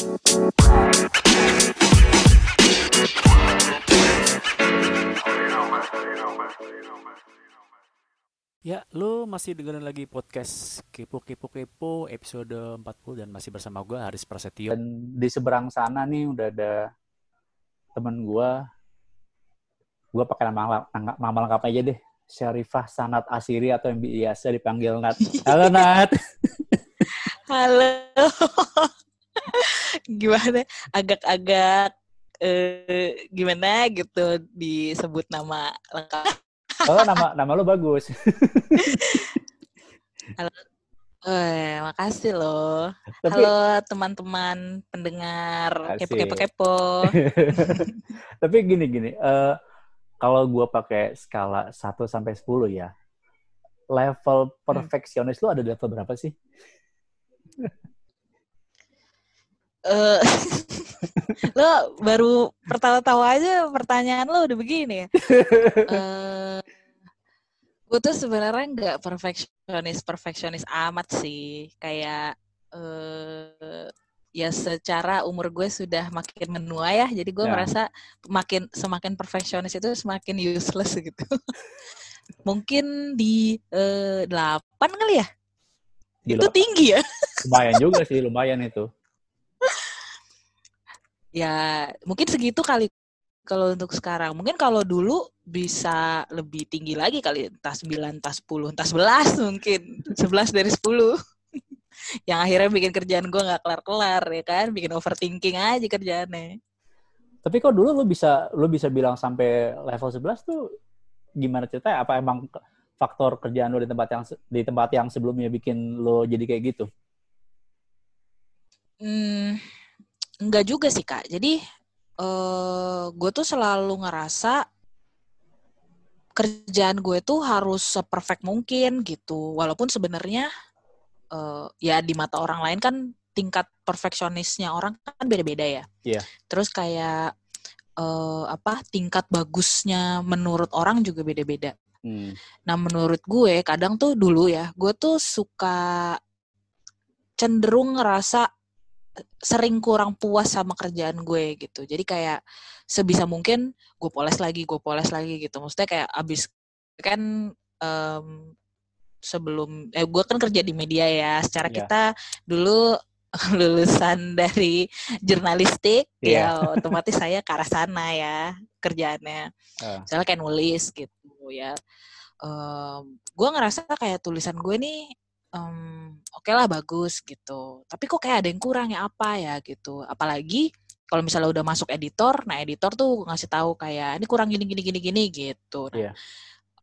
Ya, lu masih dengerin lagi podcast Kepo Kepo Kepo episode 40 dan masih bersama gue Haris Prasetyo. Dan di seberang sana nih udah ada temen gue. Gue pakai nama, nama, nama lengkap aja deh. Syarifah Sanat Asiri atau yang biasa dipanggil Nat. Halo Nat. Halo. Gimana? Agak-agak eh, gimana gitu disebut nama lengkap. Oh, nama nama lo bagus. Halo. Eh, makasih loh. Tapi, Halo teman-teman pendengar kepo-kepo-kepo. tapi gini gini, eh, kalau gue pakai skala 1 sampai 10 ya, level perfeksionis lu ada di level berapa sih? Eh, lo baru pertama-tama aja pertanyaan lo udah begini ya. Eh, gue tuh sebenarnya nggak perfeksionis perfeksionis amat sih. Kayak eh ya secara umur gue sudah makin menua ya, jadi gue Ya. merasa makin semakin perfeksionis itu semakin useless gitu. Mungkin di eh, 8 kali ya? Gila, Itu tinggi ya? lumayan juga sih, lumayan itu. Ya mungkin segitu kali kalau untuk sekarang. Mungkin kalau dulu bisa lebih tinggi lagi kali, entah 9, entah 10, entah 11 mungkin. 11 dari 10. Yang akhirnya bikin kerjaan gue nggak kelar-kelar ya kan, bikin overthinking aja kerjaannya. Tapi kok dulu lu bisa lu bisa bilang sampai level 11 tuh gimana ceritanya? Apa emang faktor kerjaan lu di tempat yang di tempat yang sebelumnya bikin lu jadi kayak gitu? Hmm, enggak juga sih kak. Jadi eh gue tuh selalu ngerasa kerjaan gue tuh harus seperfect mungkin gitu. Walaupun sebenarnya eh ya di mata orang lain kan tingkat perfeksionisnya orang kan beda-beda ya. Iya. Terus kayak eh apa tingkat bagusnya menurut orang juga beda-beda. Hmm. Nah, menurut gue kadang tuh dulu ya, gue tuh suka cenderung ngerasa sering kurang puas sama kerjaan gue gitu. Jadi kayak sebisa mungkin gue poles lagi, gue poles lagi gitu. Maksudnya kayak abis kan em, sebelum eh gue kan kerja di media ya. Secara Iya. kita dulu lulusan dari jurnalistik Iya. ya otomatis saya ke arah sana ya kerjaannya Ah. misalnya kayak nulis gitu ya gue ngerasa kayak tulisan gue nih em, oke lah bagus gitu. Tapi kok kayak ada yang kurang ya apa ya gitu. Apalagi kalau misalnya udah masuk editor nah editor tuh ngasih tahu kayak ini kurang gini gini gini gini gitu. Nah Iya.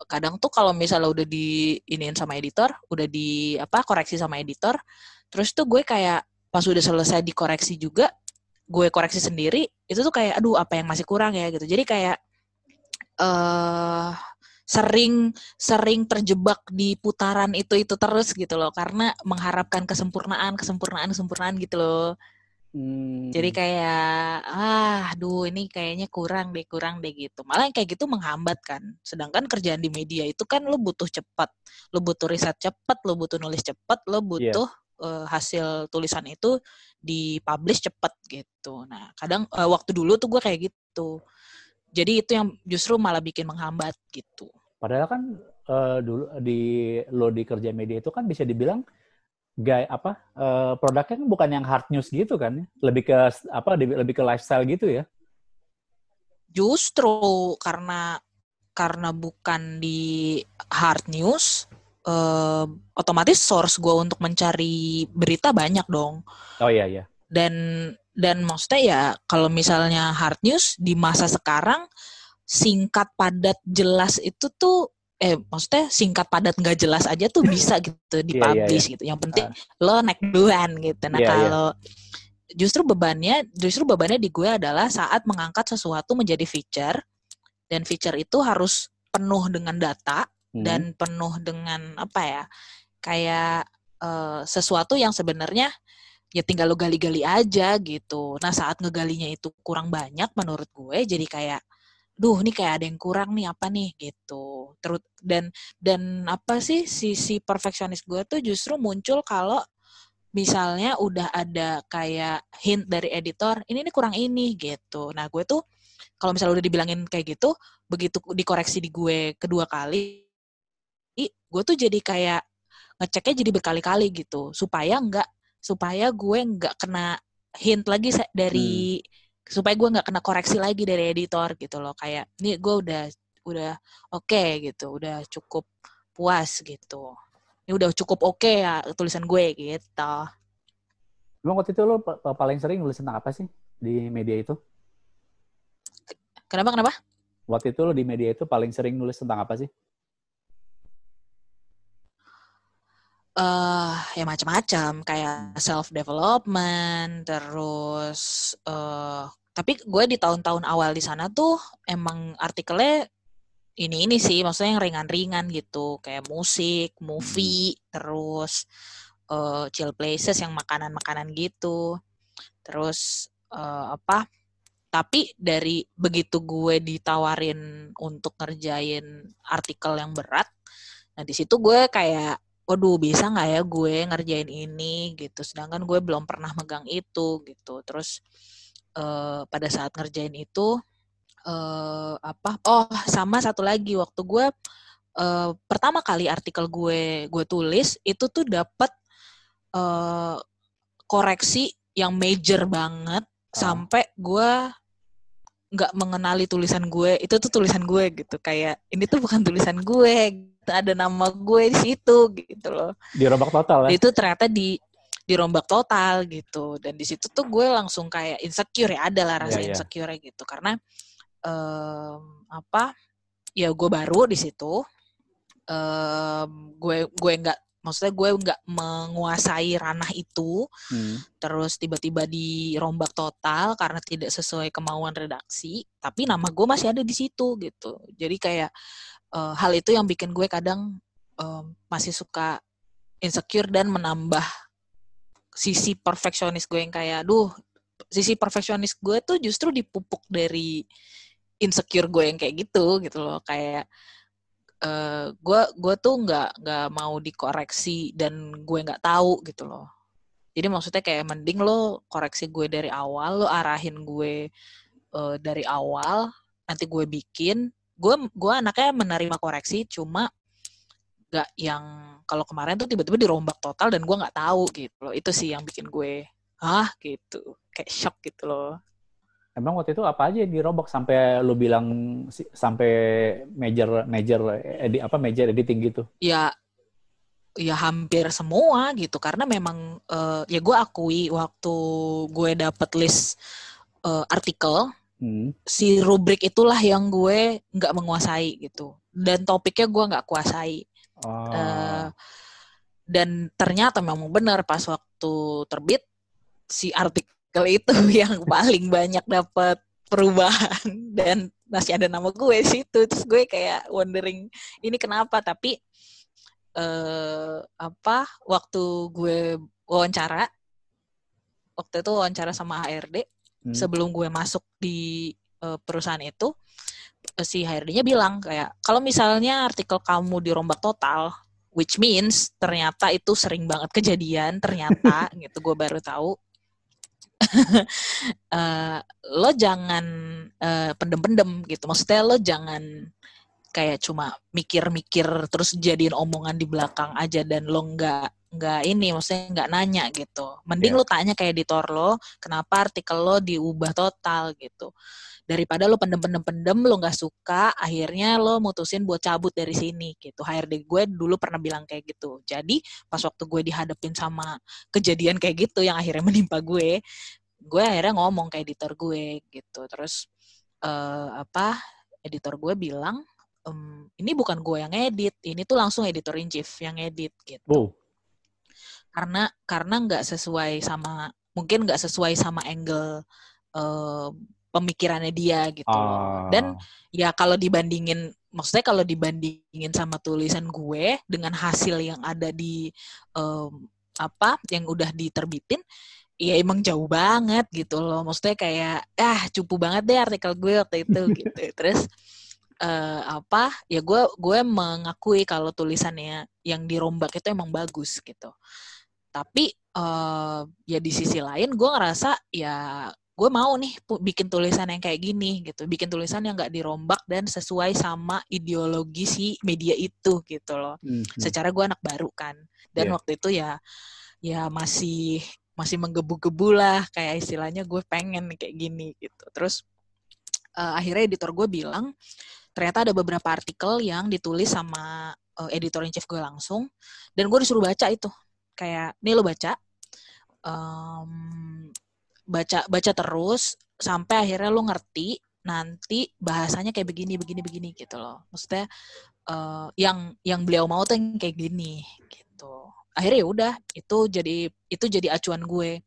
kadang tuh kalau misalnya udah di iniin sama editor udah di apa koreksi sama editor terus tuh gue kayak pas udah selesai dikoreksi juga gue koreksi sendiri itu tuh kayak aduh apa yang masih kurang ya gitu. Jadi kayak eh sering sering terjebak di putaran itu itu terus gitu loh. Karena mengharapkan kesempurnaan kesempurnaan kesempurnaan gitu loh. Hmm. jadi kayak ah aduh ini kayaknya kurang deh kurang deh gitu. Malah yang kayak gitu menghambat kan. Sedangkan kerjaan di media itu kan lo butuh cepat. Lo butuh riset cepat lo butuh nulis cepat lo butuh eh, hasil tulisan itu dipublish cepat gitu. Nah kadang eh, waktu dulu tuh gue kayak gitu jadi itu yang justru malah bikin menghambat gitu. Padahal kan eh, dulu di lo di kerja media itu kan bisa dibilang gay apa eh, produknya kan bukan yang hard news gitu kan ya. lebih ke apa lebih ke lifestyle gitu ya. Justru karena karena bukan di hard news eh, otomatis source gue untuk mencari berita banyak dong. Oh iya iya. Dan dan maksudnya ya kalau misalnya hard news di masa sekarang singkat padat jelas itu tuh eh maksudnya singkat padat nggak jelas aja tuh bisa gitu dipublish gitu yang penting lo naik duluan gitu nah Iya, iya. kalau justru bebannya justru bebannya di gue adalah saat mengangkat sesuatu menjadi feature dan feature itu harus penuh dengan data Hmm. dan penuh dengan apa ya kayak eh, sesuatu yang sebenarnya ya tinggal lo gali-gali aja gitu. Nah saat ngegalinya itu kurang banyak menurut gue jadi kayak duh ini kayak ada yang kurang nih apa nih gitu. Terus dan dan apa sih sisi perfeksionis gue tuh justru muncul kalau misalnya udah ada kayak hint dari editor ini ini kurang ini gitu nah gue tuh kalau misalnya udah dibilangin kayak gitu begitu dikoreksi di gue kedua kali gue tuh jadi kayak ngeceknya jadi berkali-kali gitu supaya nggak supaya gue nggak kena hint lagi dari hmm. supaya gue nggak kena koreksi lagi dari editor gitu loh kayak ini gue udah udah oke okay, gitu udah cukup puas gitu ini udah cukup oke okay ya tulisan gue gitu Emang waktu itu lo paling sering nulis tentang apa sih di media itu? Kenapa kenapa? Waktu itu lo di media itu paling sering nulis tentang apa sih? Uh, ya macam-macam kayak self development terus uh, tapi gue di tahun-tahun awal di sana tuh emang artikelnya ini ini sih maksudnya yang ringan-ringan gitu kayak musik, movie, hmm. terus uh, chill places yang makanan-makanan gitu. Terus uh, apa? Tapi dari begitu gue ditawarin untuk ngerjain artikel yang berat, nah di situ gue kayak waduh bisa nggak ya gue ngerjain ini? Gitu. Sedangkan gue belum pernah megang itu gitu. Terus uh, pada saat ngerjain itu uh, apa oh sama satu lagi. Waktu gue uh, pertama kali artikel gue gue tulis itu tuh dapat uh, koreksi yang major banget oh. sampai gue nggak mengenali tulisan gue. Itu tuh tulisan gue gitu. Kayak ini tuh bukan tulisan gue ada nama gue di situ gitu loh. Dirombak total ya? Itu ternyata di dirombak total gitu dan di situ tuh gue langsung kayak insecure ya ada lah rasa yeah, yeah. insecure gitu karena um, apa ya gue baru di situ um, gue gue nggak maksudnya gue nggak menguasai ranah itu hmm. terus tiba-tiba dirombak total karena tidak sesuai kemauan redaksi tapi nama gue masih ada di situ gitu jadi kayak uh, hal itu yang bikin gue kadang uh, masih suka insecure dan menambah sisi perfeksionis gue yang kayak, duh, sisi perfeksionis gue tuh justru dipupuk dari insecure gue yang kayak gitu gitu loh. Kayak uh, gue gue tuh nggak nggak mau dikoreksi dan gue nggak tahu gitu loh. Jadi maksudnya kayak mending lo koreksi gue dari awal lo arahin gue uh, dari awal nanti gue bikin gue gue anaknya menerima koreksi cuma gak yang kalau kemarin tuh tiba-tiba dirombak total dan gue nggak tahu gitu loh. Itu sih yang bikin gue ah gitu. Kayak shock gitu loh. Emang waktu itu apa aja yang dirombak? Sampai lu bilang sampai major major edi, apa major editing gitu? Ya ya hampir semua gitu. Karena memang uh, ya gue akui waktu gue dapet list uh, artikel hmm. si rubrik itulah yang gue nggak menguasai gitu. Dan topiknya gue nggak kuasai. Oh. uh, dan ternyata memang benar pas waktu terbit si artikel itu yang paling banyak dapat perubahan. Dan masih ada nama gue situ. Terus gue kayak wondering ini kenapa? Tapi uh, apa waktu gue wawancara waktu itu wawancara sama HRD hmm. sebelum gue masuk di uh, perusahaan itu uh, si HRD-nya bilang kayak kalau misalnya artikel kamu dirombak total which means ternyata itu sering banget kejadian ternyata gitu gue baru tahu uh, lo jangan uh, pendem-pendem gitu maksudnya lo jangan kayak cuma mikir-mikir terus jadiin omongan di belakang aja dan lo nggak nggak ini maksudnya nggak nanya gitu. Mending yeah. lo tanya kayak editor lo kenapa artikel lo diubah total gitu. Daripada lo pendem-pendem-pendem lo nggak suka akhirnya lo mutusin buat cabut dari sini gitu. HRD gue dulu pernah bilang kayak gitu. Jadi pas waktu gue dihadapin sama kejadian kayak gitu yang akhirnya menimpa gue gue akhirnya ngomong ke editor gue gitu. Terus uh, apa editor gue bilang um, ini bukan gue yang edit ini tuh langsung editor in chief yang edit gitu. Oh. Karena karena nggak sesuai sama mungkin nggak sesuai sama angle uh, pemikirannya dia gitu. Uh. dan ya kalau dibandingin maksudnya kalau dibandingin sama tulisan gue dengan hasil yang ada di um, apa yang udah diterbitin ya emang jauh banget gitu loh. Maksudnya kayak ah cupu banget deh artikel gue waktu itu gitu. Terus uh, apa ya gue gue mengakui kalau tulisannya yang dirombak itu emang bagus gitu tapi uh, ya di sisi lain gue ngerasa ya gue mau nih bikin tulisan yang kayak gini gitu bikin tulisan yang nggak dirombak dan sesuai sama ideologi si media itu gitu loh hmm. hmm. secara gue anak baru kan dan yeah. waktu itu ya ya masih masih menggebu-gebu lah kayak istilahnya gue pengen kayak gini gitu terus uh, akhirnya editor gue bilang ternyata ada beberapa artikel yang ditulis sama uh, editor in chief gue langsung dan gue disuruh baca itu. Kayak nih lo baca. Um, baca baca terus sampai akhirnya lu ngerti nanti bahasanya kayak begini begini begini gitu loh. Maksudnya uh, yang yang beliau mau tuh yang kayak gini gitu. Akhirnya ya udah itu jadi itu jadi acuan gue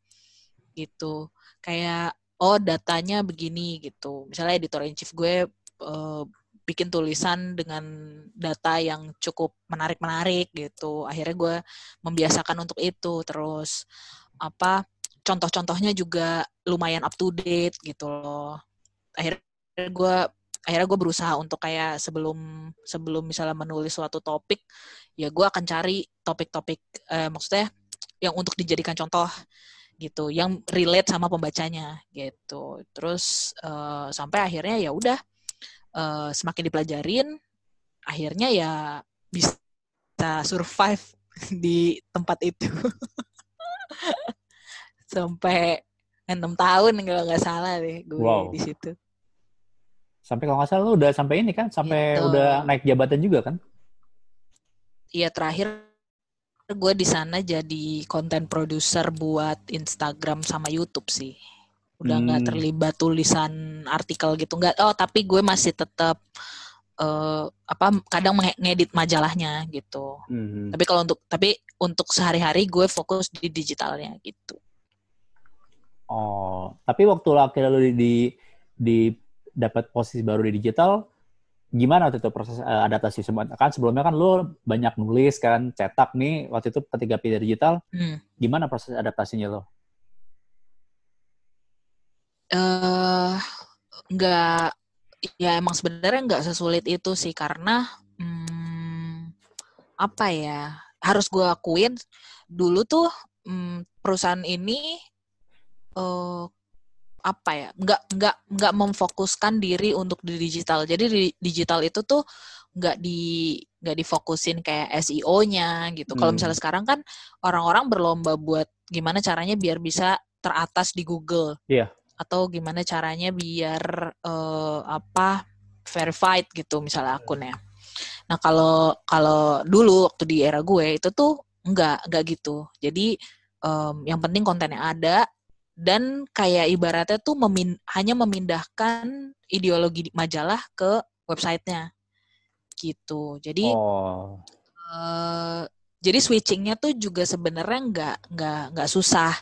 gitu. Kayak oh datanya begini gitu. Misalnya editor in chief gue uh, bikin tulisan dengan data yang cukup menarik-menarik gitu. Akhirnya gue membiasakan untuk itu. Terus apa contoh-contohnya juga lumayan up to date gitu loh. Akhirnya gue akhirnya gue berusaha untuk kayak sebelum sebelum misalnya menulis suatu topik ya gue akan cari topik-topik eh, maksudnya yang untuk dijadikan contoh gitu yang relate sama pembacanya gitu. Terus uh, sampai akhirnya ya udah uh, semakin dipelajarin akhirnya ya bisa survive di tempat itu sampai enam tahun kalau nggak salah deh gue wow. di situ. Sampai kalau nggak salah lu udah sampai ini kan, sampai gitu. udah naik jabatan juga kan? Iya terakhir gue di sana jadi konten produser buat Instagram sama YouTube sih. Udah nggak hmm. terlibat tulisan artikel gitu nggak. Oh tapi gue masih tetap uh, apa kadang ngedit majalahnya gitu. Hmm. Tapi kalau untuk tapi untuk sehari-hari gue fokus di digitalnya gitu. Oh, tapi waktu akhirnya lu di, di, di dapat posisi baru di digital, gimana waktu itu proses uh, adaptasi semua? Kan sebelumnya kan lu banyak nulis kan, cetak nih waktu itu ketika pindah digital, hmm. gimana proses adaptasinya lo? Eh, uh, nggak, ya emang sebenarnya nggak sesulit itu sih karena hmm, apa ya harus gue akuin dulu tuh hmm, perusahaan ini uh, apa ya nggak nggak nggak memfokuskan diri untuk di digital jadi di digital itu tuh nggak di nggak difokusin kayak SEO-nya gitu hmm. kalau misalnya sekarang kan orang-orang berlomba buat gimana caranya biar bisa teratas di Google yeah. Atau gimana caranya biar uh, apa verified gitu misalnya akunnya. Nah kalau kalau dulu waktu di era gue itu tuh nggak nggak gitu. Jadi um, yang penting kontennya ada dan kayak ibaratnya tuh memin hanya memindahkan ideologi majalah ke websitenya. Gitu. Jadi oh. uh, jadi switchingnya tuh juga sebenarnya nggak nggak nggak susah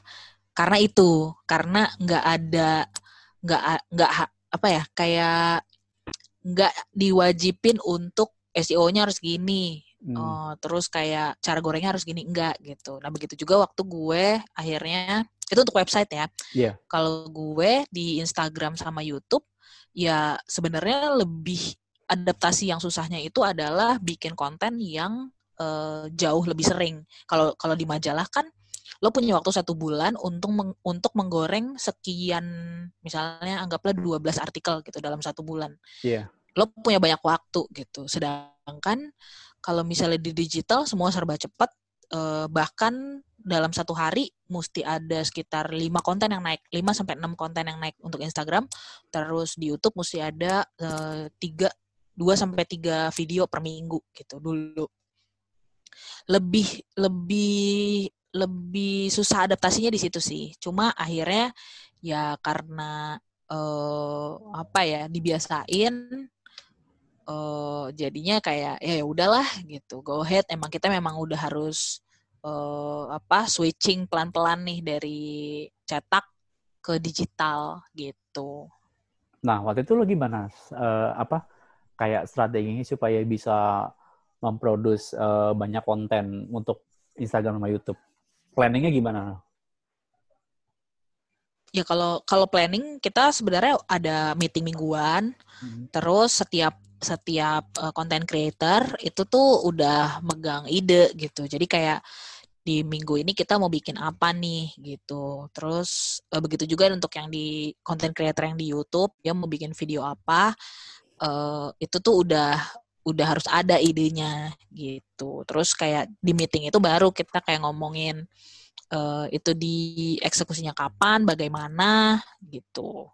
karena itu karena nggak ada nggak nggak apa ya kayak nggak diwajibin untuk SEO-nya harus gini Hmm. Uh, terus kayak cara gorengnya harus gini enggak gitu. Nah begitu juga waktu gue akhirnya itu untuk website ya. Yeah. Kalau gue di Instagram sama YouTube ya sebenarnya lebih adaptasi yang susahnya itu adalah bikin konten yang uh, jauh lebih sering. Kalau kalau di majalah kan lo punya waktu satu bulan untuk meng, untuk menggoreng sekian misalnya anggaplah 12 artikel gitu dalam satu bulan. Yeah. Lo punya banyak waktu gitu. Sedangkan kalau misalnya di digital semua serba cepat, eh, bahkan dalam satu hari mesti ada sekitar lima konten yang naik, 5 sampai enam konten yang naik untuk Instagram. Terus di YouTube mesti ada eh, tiga 2 sampai tiga video per minggu gitu dulu. Lebih lebih lebih susah adaptasinya di situ sih. Cuma akhirnya ya karena uh, apa ya dibiasain uh, jadinya kayak ya, ya udahlah gitu go ahead emang kita memang udah harus uh, apa switching pelan-pelan nih dari cetak ke digital gitu. Nah waktu itu lo gimana uh, apa kayak strateginya supaya bisa memproduksi uh, banyak konten untuk Instagram sama YouTube? Planningnya gimana? Ya kalau kalau planning kita sebenarnya ada meeting mingguan, hmm. terus setiap setiap uh, content creator itu tuh udah megang ide gitu. Jadi kayak di minggu ini kita mau bikin apa nih gitu. Terus uh, begitu juga untuk yang di content creator yang di YouTube, dia mau bikin video apa, uh, itu tuh udah udah harus ada idenya gitu. Terus kayak di meeting itu baru kita kayak ngomongin uh, itu di eksekusinya kapan, bagaimana gitu.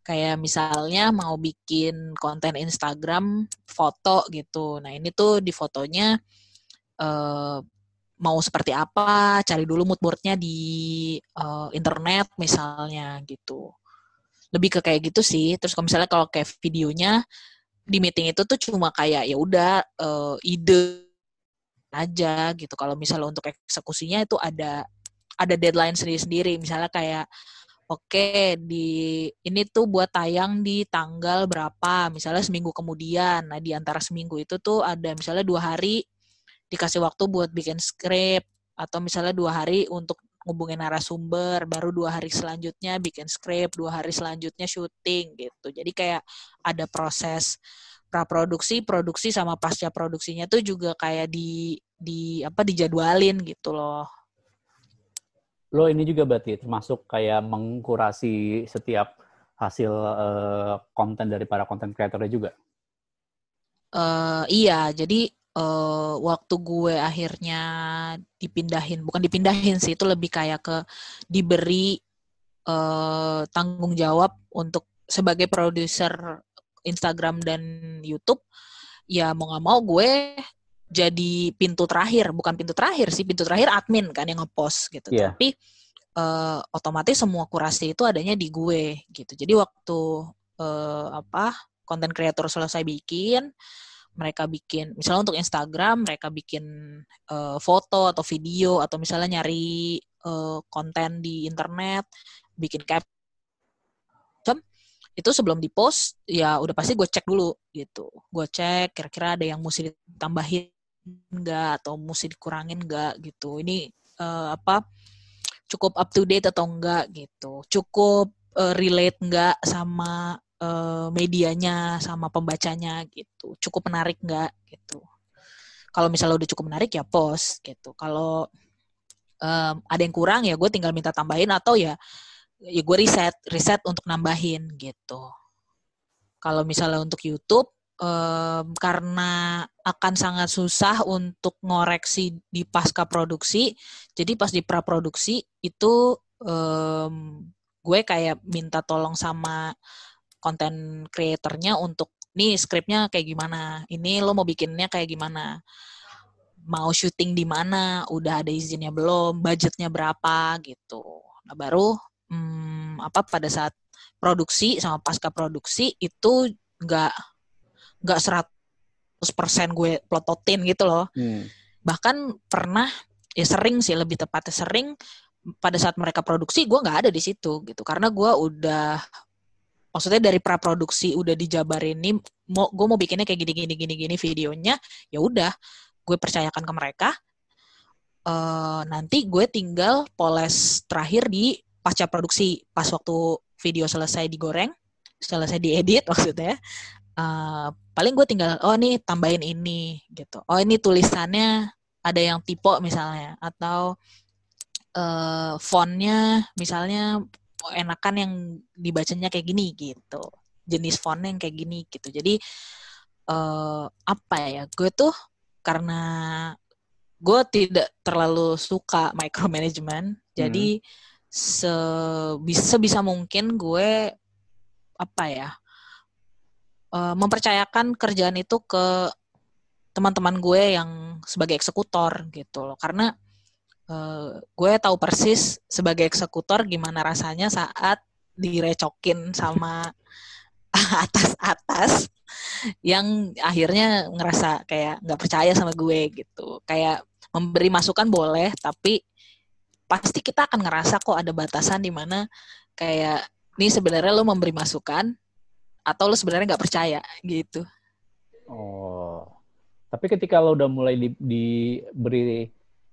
Kayak misalnya mau bikin konten Instagram foto gitu. Nah ini tuh di fotonya uh, mau seperti apa, cari dulu mood boardnya di uh, internet misalnya gitu. Lebih ke kayak gitu sih. Terus kalau misalnya kalau kayak videonya di meeting itu tuh cuma kayak ya udah uh, ide aja gitu. Kalau misalnya untuk eksekusinya itu ada ada deadline sendiri-sendiri. Misalnya kayak oke okay, di ini tuh buat tayang di tanggal berapa, misalnya seminggu kemudian. Nah di antara seminggu itu tuh ada misalnya dua hari dikasih waktu buat bikin skrip atau misalnya dua hari untuk ngubungin narasumber, baru dua hari selanjutnya bikin skrip, dua hari selanjutnya syuting gitu. Jadi kayak ada proses praproduksi, produksi sama pasca produksinya tuh juga kayak di di apa dijadwalin gitu loh. Lo ini juga berarti termasuk kayak mengkurasi setiap hasil uh, konten dari para konten kreatornya juga? Uh, iya, jadi uh, waktu gue akhirnya dipindahin, bukan dipindahin sih, itu lebih kayak ke diberi uh, tanggung jawab untuk sebagai produser Instagram dan YouTube, ya mau nggak mau gue jadi pintu terakhir, bukan pintu terakhir sih, pintu terakhir admin kan yang ngepost gitu. Yeah. Tapi uh, otomatis semua kurasi itu adanya di gue gitu. Jadi waktu uh, apa konten kreator selesai bikin, mereka bikin misalnya untuk Instagram mereka bikin uh, foto atau video atau misalnya nyari uh, konten di internet bikin caption itu sebelum dipost ya udah pasti gue cek dulu gitu. Gue cek kira-kira ada yang mesti ditambahin enggak atau mesti dikurangin enggak gitu. Ini uh, apa cukup up to date atau enggak gitu. Cukup uh, relate enggak sama uh, medianya sama pembacanya gitu. Cukup menarik nggak? Gitu. Kalau misalnya udah cukup menarik ya post gitu. Kalau um, ada yang kurang ya gue tinggal minta tambahin atau ya ya gue riset riset untuk nambahin gitu. Kalau misalnya untuk YouTube um, karena akan sangat susah untuk ngoreksi di pasca produksi jadi pas di pra produksi itu um, gue kayak minta tolong sama konten kreatornya untuk nih skripnya kayak gimana, ini lo mau bikinnya kayak gimana, mau syuting di mana, udah ada izinnya belum, budgetnya berapa gitu. Nah baru hmm, apa pada saat produksi sama pasca produksi itu nggak nggak 100% gue plototin gitu loh. Hmm. Bahkan pernah ya sering sih lebih tepatnya sering pada saat mereka produksi gue nggak ada di situ gitu karena gue udah maksudnya dari praproduksi udah dijabarin nih mau gue mau bikinnya kayak gini gini gini gini videonya ya udah gue percayakan ke mereka. Uh, nanti gue tinggal poles terakhir di pasca produksi pas waktu video selesai digoreng selesai diedit maksudnya. Uh, paling gue tinggal oh nih tambahin ini gitu. Oh ini tulisannya ada yang tipe misalnya atau uh, fontnya misalnya enakan yang dibacanya kayak gini gitu. Jenis font yang kayak gini gitu. Jadi uh, apa ya gue tuh karena gue tidak terlalu suka micromanagement hmm. jadi sebisa sebisa mungkin gue apa ya uh, mempercayakan kerjaan itu ke teman-teman gue yang sebagai eksekutor gitu loh. Karena uh, gue tahu persis sebagai eksekutor gimana rasanya saat direcokin sama atas-atas yang akhirnya ngerasa kayak nggak percaya sama gue gitu. Kayak memberi masukan boleh tapi pasti kita akan ngerasa kok ada batasan di mana kayak ini sebenarnya lo memberi masukan atau lo sebenarnya nggak percaya gitu. Oh. Tapi ketika lo udah mulai di, diberi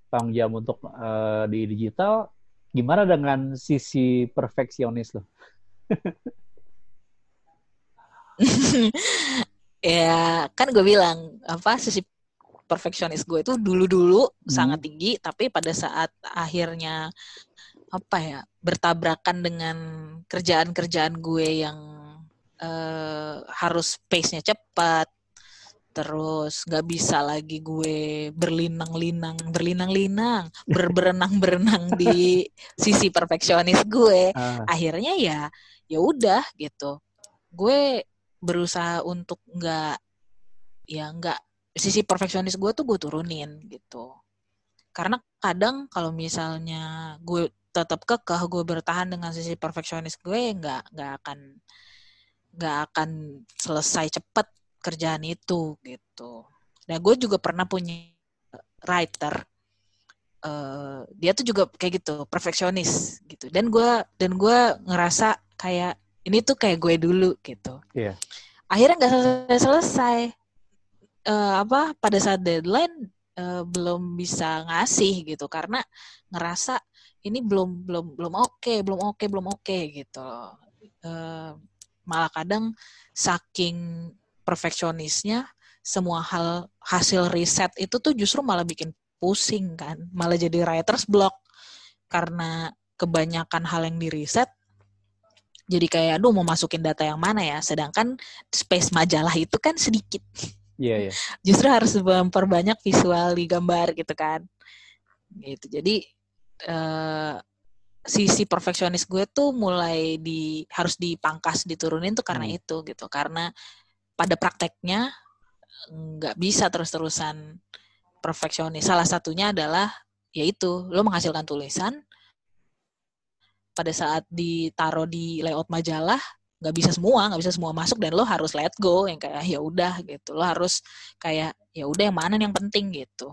tanggung jawab untuk uh, di digital, gimana dengan sisi perfeksionis lo? ya kan gue bilang apa sisi perfeksionis gue itu dulu-dulu Hmm. sangat tinggi, tapi pada saat akhirnya apa ya bertabrakan dengan kerjaan-kerjaan gue yang eh, harus pace-nya cepat, terus. Nggak bisa lagi gue berlinang-linang, berlinang-linang, ber- berenang-berenang di sisi perfeksionis gue. Ah, akhirnya ya ya udah gitu. Gue berusaha untuk nggak ya nggak sisi perfeksionis gue tuh gue turunin gitu. Karena kadang kalau misalnya gue tetap kekeh gue bertahan dengan sisi perfeksionis gue nggak nggak akan nggak akan selesai cepet kerjaan itu gitu. Nah gue juga pernah punya writer eh, dia tuh juga kayak gitu perfeksionis gitu. Dan gue dan gue ngerasa kayak ini tuh kayak gue dulu gitu. Iya. akhirnya nggak selesai selesai. Eh, apa pada saat deadline eh, belum bisa ngasih gitu. Karena ngerasa ini belum belum belum oke belum oke belum oke gitu loh. Eh, malah kadang saking perfeksionisnya semua hal hasil riset itu tuh justru malah bikin pusing kan malah jadi writer's block. Karena kebanyakan hal yang di riset jadi kayak aduh mau masukin data yang mana ya? Sedangkan space majalah itu kan sedikit. Iya, iya. justru harus memperbanyak visual di gambar gitu kan. Gitu. Jadi eh, sisi perfeksionis gue tuh mulai di harus dipangkas diturunin tuh karena Hmm. itu gitu. Karena pada prakteknya nggak bisa terus-terusan perfeksionis. Salah satunya adalah yaitu lo menghasilkan tulisan pada saat ditaruh di layout majalah nggak bisa semua nggak bisa semua masuk dan lo harus let go yang kayak ya udah gitu. Lo harus kayak ya udah yang mana yang penting? gitu.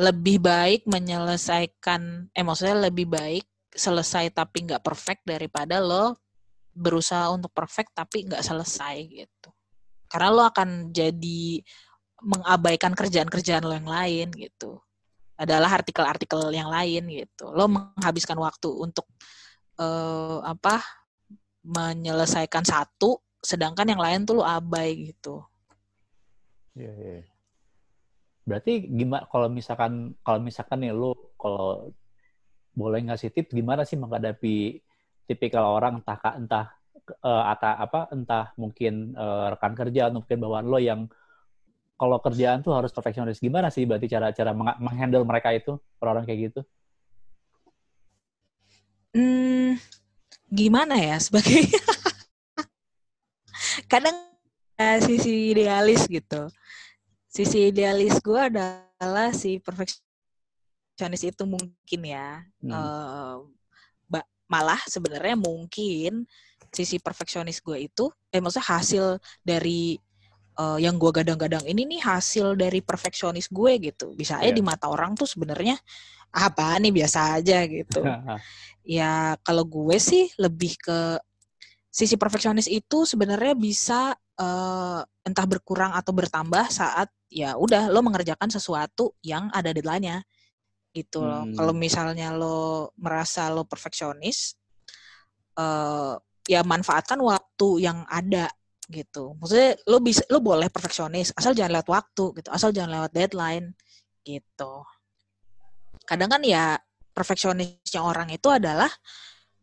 Lebih baik menyelesaikan eh lebih baik selesai tapi nggak perfect daripada lo berusaha untuk perfect tapi nggak selesai gitu. Karena lo akan jadi mengabaikan kerjaan-kerjaan lo yang lain gitu. Adalah artikel-artikel yang lain gitu. Lo menghabiskan waktu untuk eh, apa menyelesaikan satu sedangkan yang lain tuh lo abai gitu. Iya, iya. Berarti gimana kalau misalkan kalau misalkan nih lu kalau boleh ngasih tips gimana sih menghadapi tipikal orang entah ka- entah eh, ata apa entah mungkin eh, rekan kerja atau mungkin bawahan lo yang kalau kerjaan tuh harus perfeksionis gimana sih berarti cara-cara meng- menghandle mereka itu orang-orang kayak gitu? Hmm, gimana ya sebagai kadang eh, sisi idealis gitu. Sisi idealis gue adalah si perfeksionis itu mungkin ya. Hmm. Ba- malah sebenarnya mungkin sisi perfeksionis gue itu eh maksudnya hasil dari eh, yang gue gadang-gadang ini nih hasil dari perfeksionis gue gitu. Bisa aja Iya. di mata orang tuh sebenarnya apa nih biasa aja gitu. Ya kalau gue sih lebih ke sisi perfeksionis itu sebenarnya bisa eh, entah berkurang atau bertambah saat ya udah lo mengerjakan sesuatu yang ada deadline-nya gitu loh. Hmm. Kalau misalnya lo merasa lo perfeksionis eh ya manfaatkan waktu yang ada gitu. Maksudnya lo bisa lo boleh perfeksionis asal jangan lewat waktu gitu, asal jangan lewat deadline gitu. Kadang kan ya perfeksionisnya orang itu adalah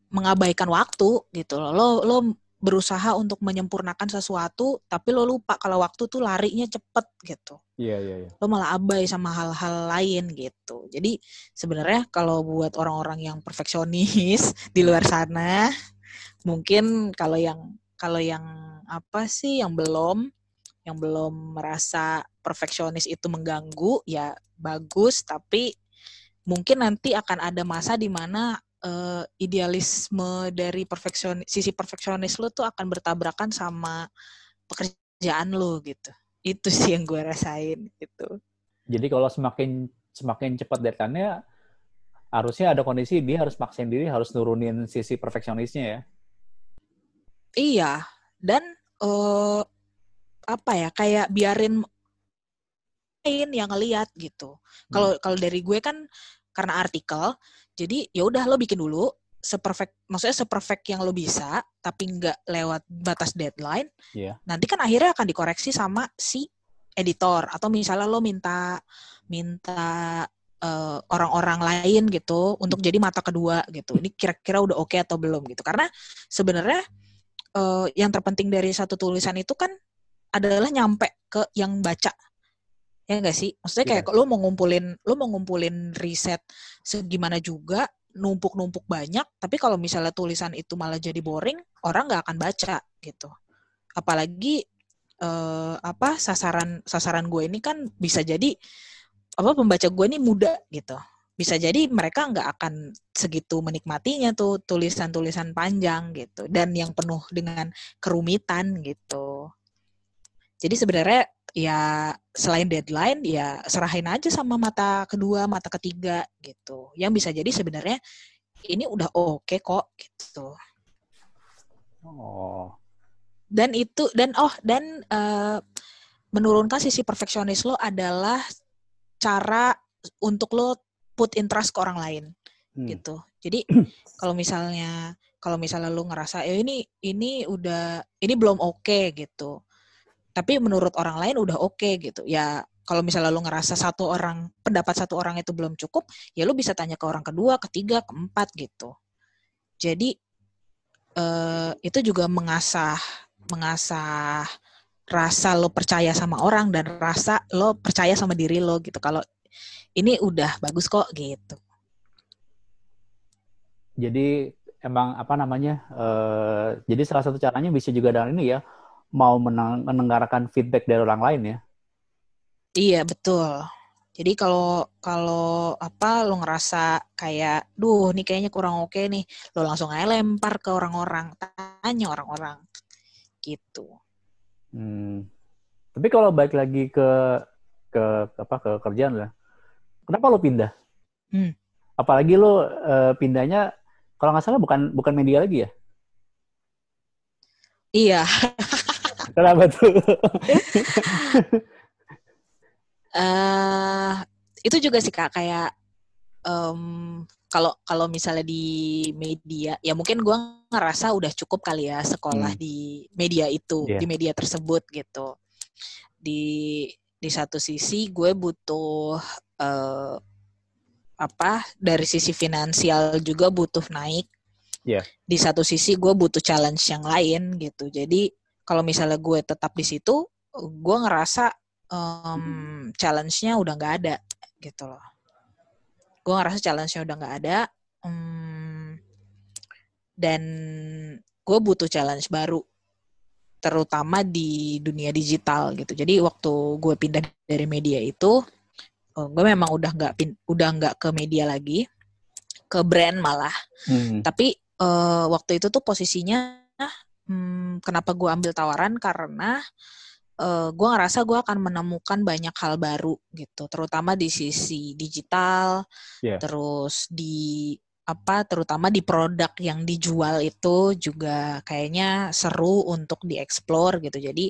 mengabaikan waktu gitu loh. Lo lo berusaha untuk menyempurnakan sesuatu tapi lo lupa kalau waktu tuh larinya cepet gitu. iya iya iya Lo malah abai sama hal-hal lain gitu. Jadi sebenarnya kalau buat orang-orang yang perfeksionis di luar sana mungkin kalau yang kalau yang apa sih yang belum yang belum merasa perfeksionis itu mengganggu ya bagus tapi mungkin nanti akan ada masa di mana eh, idealisme dari perfeksionis sisi perfeksionis lo tuh akan bertabrakan sama pekerjaan lo gitu. Itu sih yang gue rasain gitu. Jadi kalau semakin semakin cepat deadline-nya harusnya ada kondisi dia harus maksain diri harus nurunin sisi perfeksionisnya ya. Iya. Dan eh apa ya kayak biarin lain yang ngeliat gitu. Kalau kalau dari gue kan karena artikel jadi ya udah lo bikin dulu seperfect maksudnya seperfect yang lo bisa tapi nggak lewat batas deadline Iya. nanti kan akhirnya akan dikoreksi sama si editor atau misalnya lo minta minta eh, orang-orang lain gitu untuk jadi mata kedua gitu. Ini kira-kira udah oke atau belum gitu. Karena sebenarnya eh, yang terpenting dari satu tulisan itu kan adalah nyampe ke yang baca. Ya enggak sih? Maksudnya kayak lo mau ngumpulin lo mau ngumpulin riset segimana juga numpuk-numpuk banyak, tapi kalau misalnya tulisan itu malah jadi boring, orang nggak akan baca gitu. Apalagi eh, apa sasaran sasaran gue ini kan bisa jadi apa pembaca gue ini muda gitu. Bisa jadi mereka nggak akan segitu menikmatinya tuh tulisan-tulisan panjang gitu dan yang penuh dengan kerumitan gitu. Jadi sebenarnya ya selain deadline ya serahin aja sama mata kedua, mata ketiga gitu. Yang bisa jadi sebenarnya ini udah oke kok gitu. Oh. Dan itu dan oh dan eh, menurunkan sisi perfeksionis lo adalah cara untuk lo put in trust ke orang lain Hmm. gitu. Jadi kalau misalnya kalau misalnya lu ngerasa ya ini ini udah ini belum oke gitu. Tapi menurut orang lain udah oke gitu. Ya kalau misalnya lu ngerasa satu orang pendapat satu orang itu belum cukup, ya lu bisa tanya ke orang kedua, ketiga, keempat gitu. Jadi eh, itu juga mengasah mengasah rasa lo percaya sama orang dan rasa lo percaya sama diri lo gitu. Kalau ini udah bagus kok gitu. Jadi emang apa namanya? eh, jadi salah satu caranya bisa juga dengan ini ya, mau mendengarkan feedback dari orang lain ya. Iya betul. Jadi kalau kalau apa lo ngerasa kayak, duh ini kayaknya kurang oke nih, lo langsung aja lempar ke orang-orang, tanya orang-orang, gitu. Hmm. Tapi kalau balik lagi ke ke apa ke kerjaan lah, kenapa lo pindah? Hmm. Apalagi lo eh, pindahnya kalau nggak salah bukan bukan media lagi ya? Iya. Kenapa tuh? eh itu juga sih kak kayak em, kalau kalau misalnya di media, ya mungkin gua ngerasa udah cukup kali ya sekolah Hmm. di media itu, Iya. di media tersebut gitu. Di di satu sisi gue butuh eh, apa dari sisi finansial juga butuh naik. Iya. Di satu sisi gue butuh challenge yang lain gitu. Jadi kalau misalnya gue tetap di situ, gue ngerasa em, challenge-nya udah nggak ada gitu loh. Gue ngerasa challenge-nya udah nggak ada. em, dan gue butuh challenge baru terutama di dunia digital gitu. Jadi waktu gue pindah dari media itu, eh, gue memang udah nggak udah nggak ke media lagi, ke brand malah. Hmm. Tapi eh, waktu itu tuh posisinya, hmm, kenapa gue ambil tawaran karena eh, gue ngerasa gue akan menemukan banyak hal baru gitu, terutama di sisi digital, Iya. terus di apa terutama di produk yang dijual itu juga kayaknya seru untuk dieksplor gitu. Jadi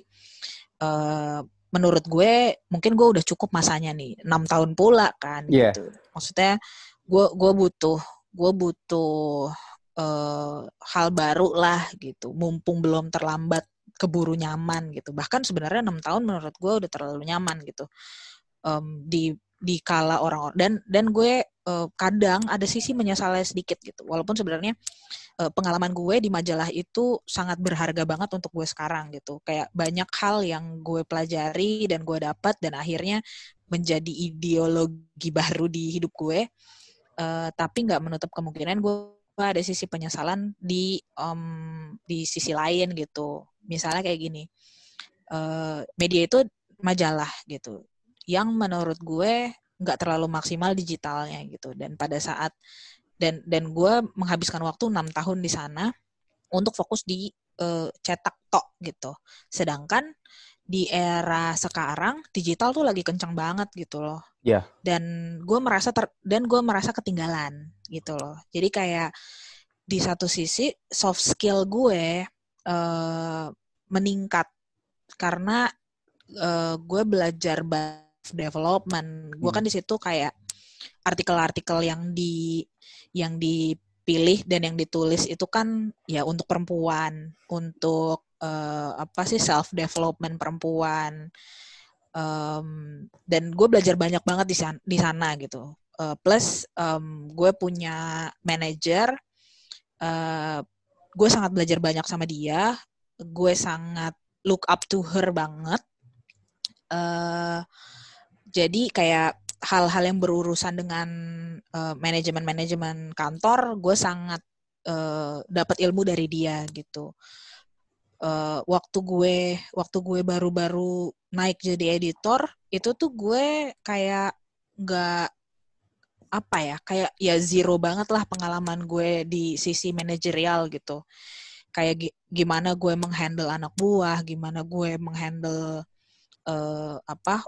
eh, menurut gue mungkin gue udah cukup masanya nih enam tahun pula kan Iya. gitu. Maksudnya gue gue butuh gue butuh eh, hal baru lah gitu. Mumpung belum terlambat keburu nyaman gitu. Bahkan sebenarnya enam tahun menurut gue udah terlalu nyaman gitu. Em, di di kala orang dan dan gue eh, kadang ada sisi menyesalnya sedikit gitu. Walaupun sebenarnya eh, pengalaman gue di majalah itu sangat berharga banget untuk gue sekarang gitu. Kayak banyak hal yang gue pelajari dan gue dapat dan akhirnya menjadi ideologi baru di hidup gue. Eh, tapi nggak menutup kemungkinan gue ada sisi penyesalan di em, di sisi lain gitu. Misalnya kayak gini, eh, media itu majalah gitu, yang menurut gue nggak terlalu maksimal digitalnya gitu. Dan pada saat dan dan gue menghabiskan waktu enam tahun di sana untuk fokus di eh, cetak tok gitu. Sedangkan di era sekarang digital tuh lagi kencang banget gitu loh. Iya. Dan gue merasa ter dan gue merasa ketinggalan gitu loh. Jadi kayak di satu sisi soft skill gue eh, meningkat karena eh, gue belajar development. Gue kan di situ kayak artikel-artikel yang di yang dipilih dan yang ditulis itu kan ya untuk perempuan, untuk eh, apa sih self development perempuan. Um, dan gue belajar banyak banget di sana, di sana gitu. Uh, plus um, gue punya manajer, uh, gue sangat belajar banyak sama dia. Gue sangat look up to her banget. Uh, jadi kayak hal-hal yang berurusan dengan uh, manajemen-manajemen kantor, gue sangat uh, dapat ilmu dari dia gitu. Uh, waktu gue waktu gue baru-baru naik jadi editor itu tuh gue kayak nggak apa ya kayak ya zero banget lah pengalaman gue di sisi manajerial gitu kayak gimana gue menghandle anak buah gimana gue menghandle uh, apa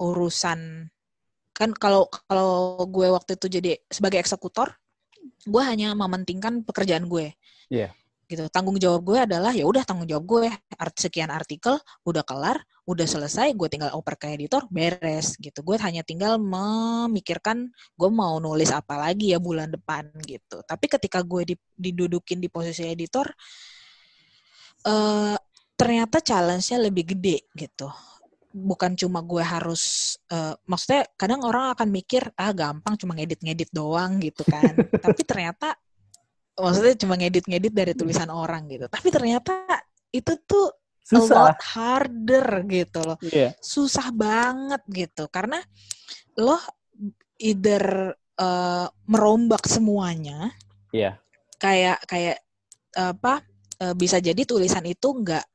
urusan kan kalau kalau gue waktu itu jadi sebagai eksekutor gue hanya mementingkan pekerjaan gue yeah. Gitu. Tanggung jawab gue adalah ya udah tanggung jawab gue. Art sekian artikel udah kelar udah selesai gue tinggal oper ke editor beres gitu. Gue hanya tinggal memikirkan gue mau nulis apa lagi ya bulan depan gitu. Tapi ketika gue didudukin di posisi editor uh, ternyata challenge-nya lebih gede gitu. Bukan cuma gue harus uh, maksudnya kadang orang akan mikir ah gampang cuma ngedit-ngedit doang gitu kan. Tapi ternyata maksudnya cuma ngedit-ngedit dari tulisan orang gitu tapi ternyata itu tuh susah. a lot harder gitu loh yeah. susah banget gitu karena lo either uh, merombak semuanya yeah. kayak kayak apa uh, bisa jadi tulisan itu nggak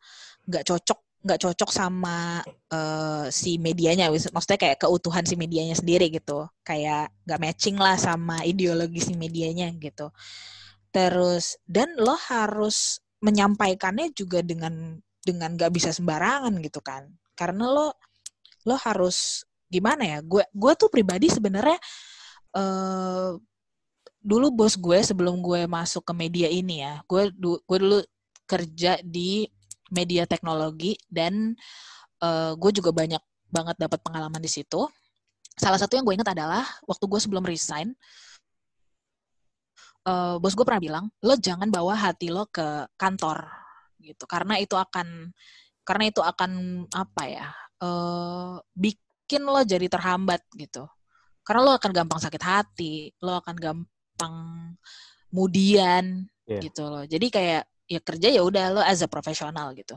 nggak cocok nggak cocok sama uh, si medianya maksudnya kayak keutuhan si medianya sendiri gitu kayak nggak matching lah sama ideologi si medianya gitu terus dan lo harus menyampaikannya juga dengan dengan nggak bisa sembarangan gitu kan karena lo lo harus gimana ya gue gue tuh pribadi sebenarnya uh, dulu bos gue sebelum gue masuk ke media ini ya gue gue dulu kerja di media teknologi dan uh, gue juga banyak banget dapat pengalaman di situ. Salah satu yang gue ingat adalah waktu gue sebelum resign, uh, bos gue pernah bilang, lo jangan bawa hati lo ke kantor gitu, karena itu akan karena itu akan apa ya, uh, bikin lo jadi terhambat gitu. Karena lo akan gampang sakit hati, lo akan gampang kemudian yeah. gitu loh. Jadi kayak ya kerja ya udah lo as a profesional gitu.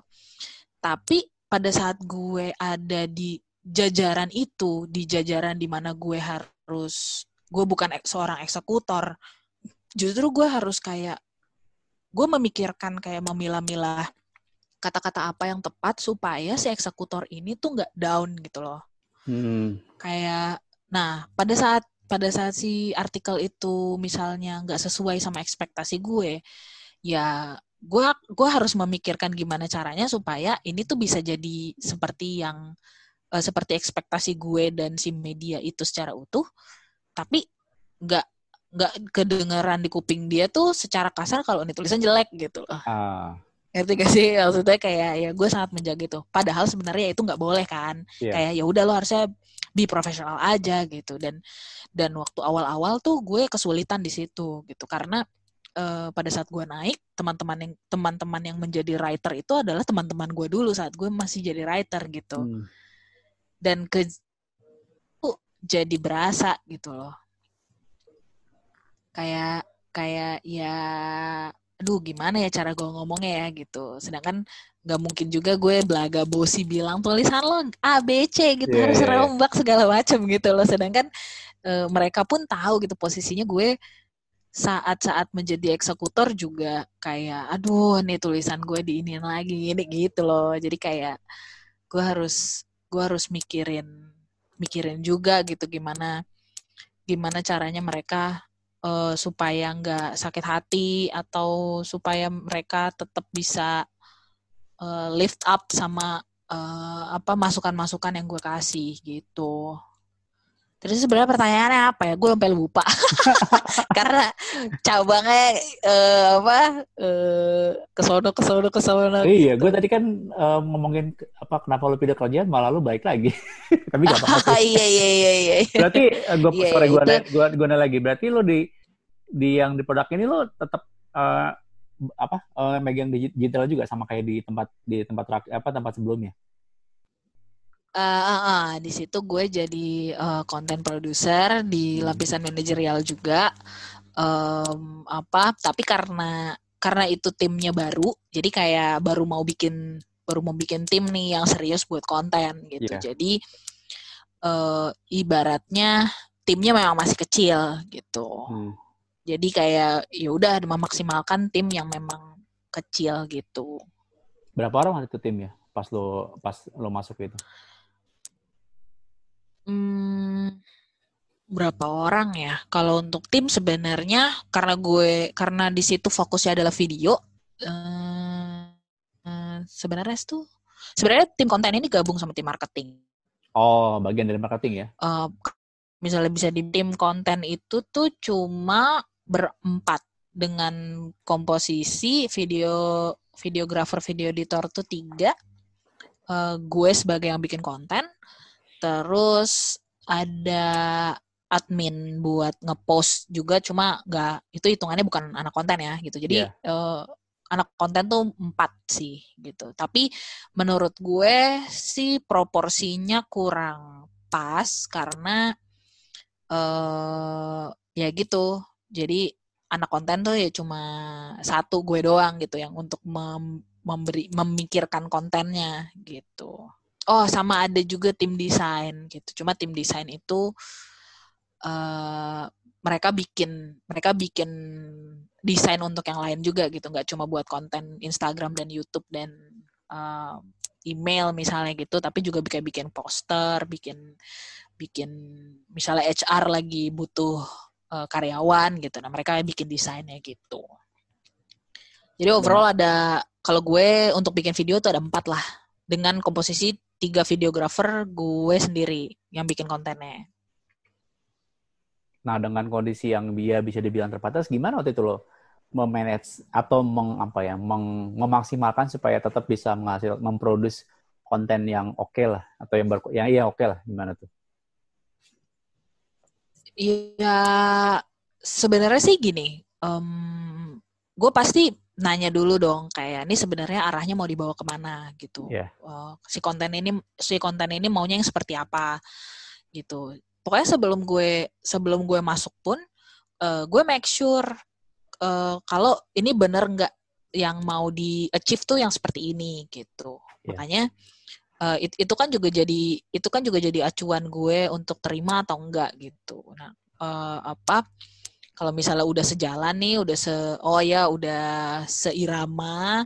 Tapi pada saat gue ada di jajaran itu, di jajaran di mana gue harus, gue bukan seorang eksekutor, justru gue harus kayak, gue memikirkan kayak memilah-milah kata-kata apa yang tepat supaya si eksekutor ini tuh nggak down gitu loh. Hmm. Kayak, nah pada saat pada saat si artikel itu misalnya nggak sesuai sama ekspektasi gue, ya gue gue harus memikirkan gimana caranya supaya ini tuh bisa jadi seperti yang uh, seperti ekspektasi gue dan si media itu secara utuh tapi nggak nggak kedengeran di kuping dia tuh secara kasar kalau ini tulisan jelek gitu loh. Ah. Ngerti gak sih? Maksudnya kayak ya gue sangat menjaga itu. Padahal sebenarnya itu nggak boleh kan. Yeah. Kayak ya udah lo harusnya be profesional aja gitu. Dan dan waktu awal-awal tuh gue kesulitan di situ gitu karena uh, pada saat gue naik teman-teman yang teman-teman yang menjadi writer itu adalah teman-teman gue dulu saat gue masih jadi writer gitu hmm. dan ke uh, jadi berasa gitu loh kayak kayak ya aduh gimana ya cara gue ngomongnya ya gitu sedangkan nggak mungkin juga gue belaga bosi bilang tulisan lo A B C gitu yeah, harus yeah. Iya. rombak segala macam gitu loh sedangkan uh, mereka pun tahu gitu posisinya gue saat-saat menjadi eksekutor juga kayak aduh nih tulisan gue diinin lagi ini gitu loh jadi kayak gue harus gue harus mikirin mikirin juga gitu gimana gimana caranya mereka uh, supaya nggak sakit hati atau supaya mereka tetap bisa uh, lift up sama uh, apa masukan-masukan yang gue kasih gitu Terus sebenarnya pertanyaannya apa ya? Gue sampai lupa. Karena cabangnya uh, apa? Uh, kesono kesono kesono. Iya, gitu. gue tadi kan uh, ngomongin apa kenapa lu pindah kerjaan malah lu baik lagi. Tapi gak apa-apa. iya iya iya iya. Berarti gue iya, sorry gue gue gue lagi. Berarti lu di di yang di produk ini lu tetap uh, apa uh, megang digital juga sama kayak di tempat di tempat apa tempat sebelumnya? Uh, uh, uh, di situ gue jadi uh, content producer di lapisan manajerial juga. Um, apa? Tapi karena karena itu timnya baru, jadi kayak baru mau bikin baru mau bikin tim nih yang serius buat konten gitu. Iya. Jadi uh, ibaratnya timnya memang masih kecil gitu. Hmm. Jadi kayak ya udah memaksimalkan tim yang memang kecil gitu. Berapa orang waktu itu timnya pas lo pas lo masuk itu? Berapa orang ya? Kalau untuk tim sebenarnya karena gue karena di situ fokusnya adalah video. eh, eh, sebenarnya itu sebenarnya tim konten ini gabung sama tim marketing. Oh, bagian dari marketing ya? Eh, misalnya bisa di tim konten itu tuh cuma berempat dengan komposisi video videografer video editor tuh tiga Eh, gue sebagai yang bikin konten terus ada admin buat ngepost juga cuma nggak itu hitungannya bukan anak konten ya gitu. Jadi eh, anak konten tuh empat sih gitu. Tapi menurut gue sih proporsinya kurang pas karena eh ya gitu. Jadi anak konten tuh ya cuma satu gue doang gitu yang untuk mem- memberi memikirkan kontennya gitu. Oh sama ada juga tim desain gitu. Cuma tim desain itu eh mereka bikin mereka bikin desain untuk yang lain juga gitu. Nggak cuma buat konten Instagram dan YouTube dan eh, email misalnya gitu tapi juga bikin bikin poster bikin bikin misalnya HR lagi butuh eh, karyawan gitu. Nah mereka bikin desainnya gitu. Jadi overall ada kalau gue untuk bikin video tuh ada empat lah. Dengan komposisi tiga videografer gue sendiri yang bikin kontennya Nah, dengan kondisi yang dia bisa dibilang terbatas, gimana waktu itu lo memanage atau meng, apa ya, meng, memaksimalkan supaya tetap bisa menghasil memproduksi konten yang oke lah atau yang ber, yang iya oke lah gimana tuh? Iya, sebenarnya sih gini, em, gue pasti nanya dulu dong, kayak ini sebenarnya arahnya mau dibawa ke mana gitu. Iya. Eh, si konten ini, si konten ini maunya yang seperti apa gitu. Pokoknya sebelum gue sebelum gue masuk pun, eh, gue make sure eh, kalau ini bener nggak yang mau di achieve tuh yang seperti ini gitu. Iya. Makanya eh, it- itu kan juga jadi itu kan juga jadi acuan gue untuk terima atau enggak gitu. Nah, eh, apa kalau misalnya udah sejalan nih, udah se oh ya udah seirama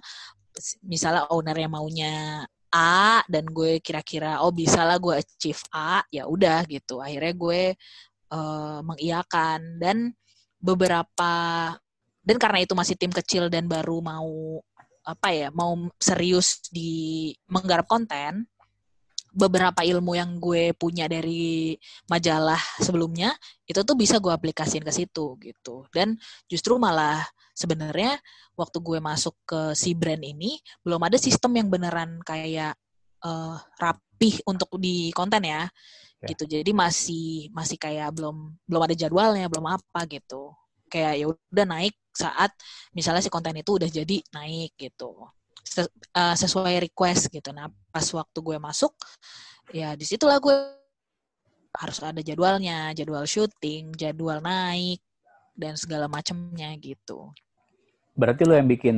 misalnya ownernya maunya A dan gue kira-kira oh bisa lah gue achieve A, ya udah gitu. Akhirnya gue eh, mengiyakan dan beberapa dan karena itu masih tim kecil dan baru mau apa ya mau serius di menggarap konten beberapa ilmu yang gue punya dari majalah sebelumnya itu tuh bisa gue aplikasiin ke situ gitu. Dan justru malah sebenarnya waktu gue masuk ke si brand ini belum ada sistem yang beneran kayak eh, rapih untuk di konten ya. Ya. gitu. Jadi masih masih kayak belum belum ada jadwalnya belum apa gitu. Kayak ya udah naik saat misalnya si konten itu udah jadi naik gitu Ses- eh, sesuai request gitu. Nah pas waktu gue masuk ya di situlah gue harus ada jadwalnya jadwal syuting jadwal naik dan segala macamnya gitu. Berarti lo yang bikin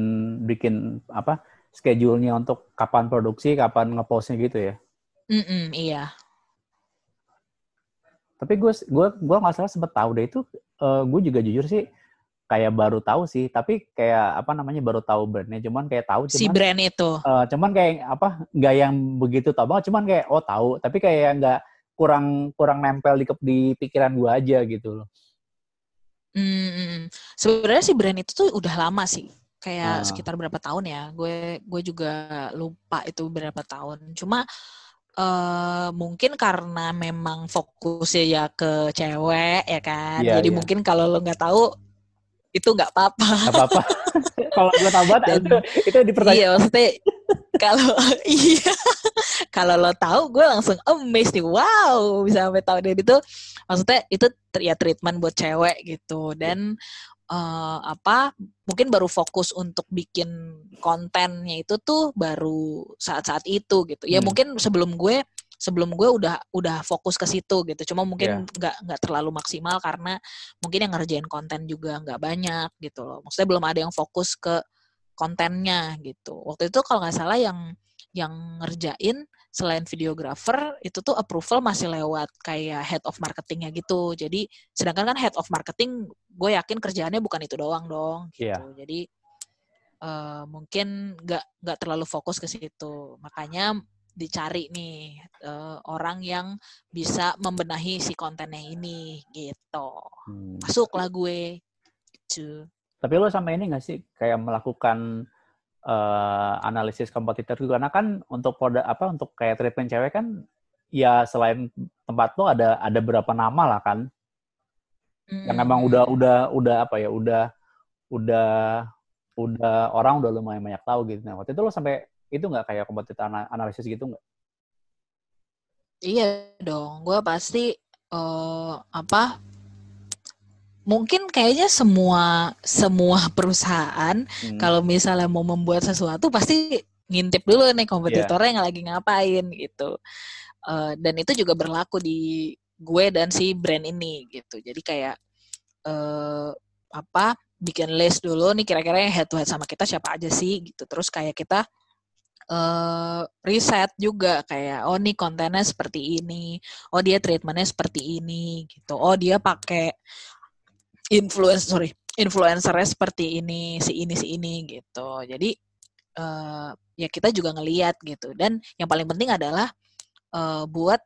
bikin apa schedule-nya untuk kapan produksi, kapan ngepostnya gitu ya? Mm-mm, iya. Tapi gue gue gue nggak salah sempet tahu deh itu eh, gue juga jujur sih kayak baru tahu sih, tapi kayak apa namanya baru tahu brandnya, cuman kayak tahu si cuman brand itu eh, cuman kayak apa nggak yang begitu tahu banget, cuman kayak oh tahu, tapi kayak nggak kurang kurang nempel di, di pikiran gue aja gitu loh. Mm-mm. sebenarnya si brand itu tuh udah lama sih kayak Ah. sekitar berapa tahun ya gue gue juga lupa itu berapa tahun cuma eh mungkin karena memang fokusnya ya ke cewek ya kan Iya, jadi iya. mungkin kalau lo nggak tahu itu nggak apa-apa Gak apa-apa. Kalau gue Dan- itu, itu dipertanyaan. iya maksudnya kalau iya kalau lo tahu gue langsung amazed nih wow bisa sampai tahu dan itu maksudnya itu ya treatment buat cewek gitu dan eh, apa mungkin baru fokus untuk bikin kontennya itu tuh baru saat-saat itu gitu ya Hmm. mungkin sebelum gue sebelum gue udah udah fokus ke situ gitu. Cuma Iya. mungkin nggak nggak terlalu maksimal karena mungkin yang ngerjain konten juga nggak banyak gitu loh. Maksudnya belum ada yang fokus ke kontennya gitu. Waktu itu kalau nggak salah yang yang ngerjain selain videographer itu tuh approval masih lewat kayak head of marketingnya gitu. Jadi sedangkan kan head of marketing gue yakin kerjaannya bukan itu doang dong gitu. Iya. jadi eh, mungkin nggak nggak terlalu fokus ke situ. Makanya dicari nih eh, orang yang bisa membenahi si kontennya ini gitu Hmm. masuklah gue gitu Tapi lo sama ini nggak sih kayak melakukan eh, analisis kompetitor juga? Karena kan untuk produk apa untuk kayak treatment cewek kan ya selain tempat lo ada ada berapa nama lah kan yang Hmm. emang udah udah udah apa ya udah udah udah orang udah lumayan banyak tahu gitu. Nah waktu itu lo sampai itu nggak kayak kompetitor ana- analisis gitu nggak? Iya dong, gue pasti eh, apa? Mungkin kayaknya semua semua perusahaan Hmm. kalau misalnya mau membuat sesuatu pasti ngintip dulu nih kompetitornya yang lagi ngapain gitu. Eh, dan itu juga berlaku di gue dan si brand ini gitu. Jadi kayak eh, apa? Bikin list dulu nih kira-kira yang head to head sama kita siapa aja sih gitu. Terus kayak kita eh riset juga kayak oh nih kontennya seperti ini, oh dia treatmentnya seperti ini gitu, oh dia pakai influencer sorry influencernya seperti ini si ini si ini gitu. Jadi eh ya kita juga ngeliat gitu dan yang paling penting adalah eh buat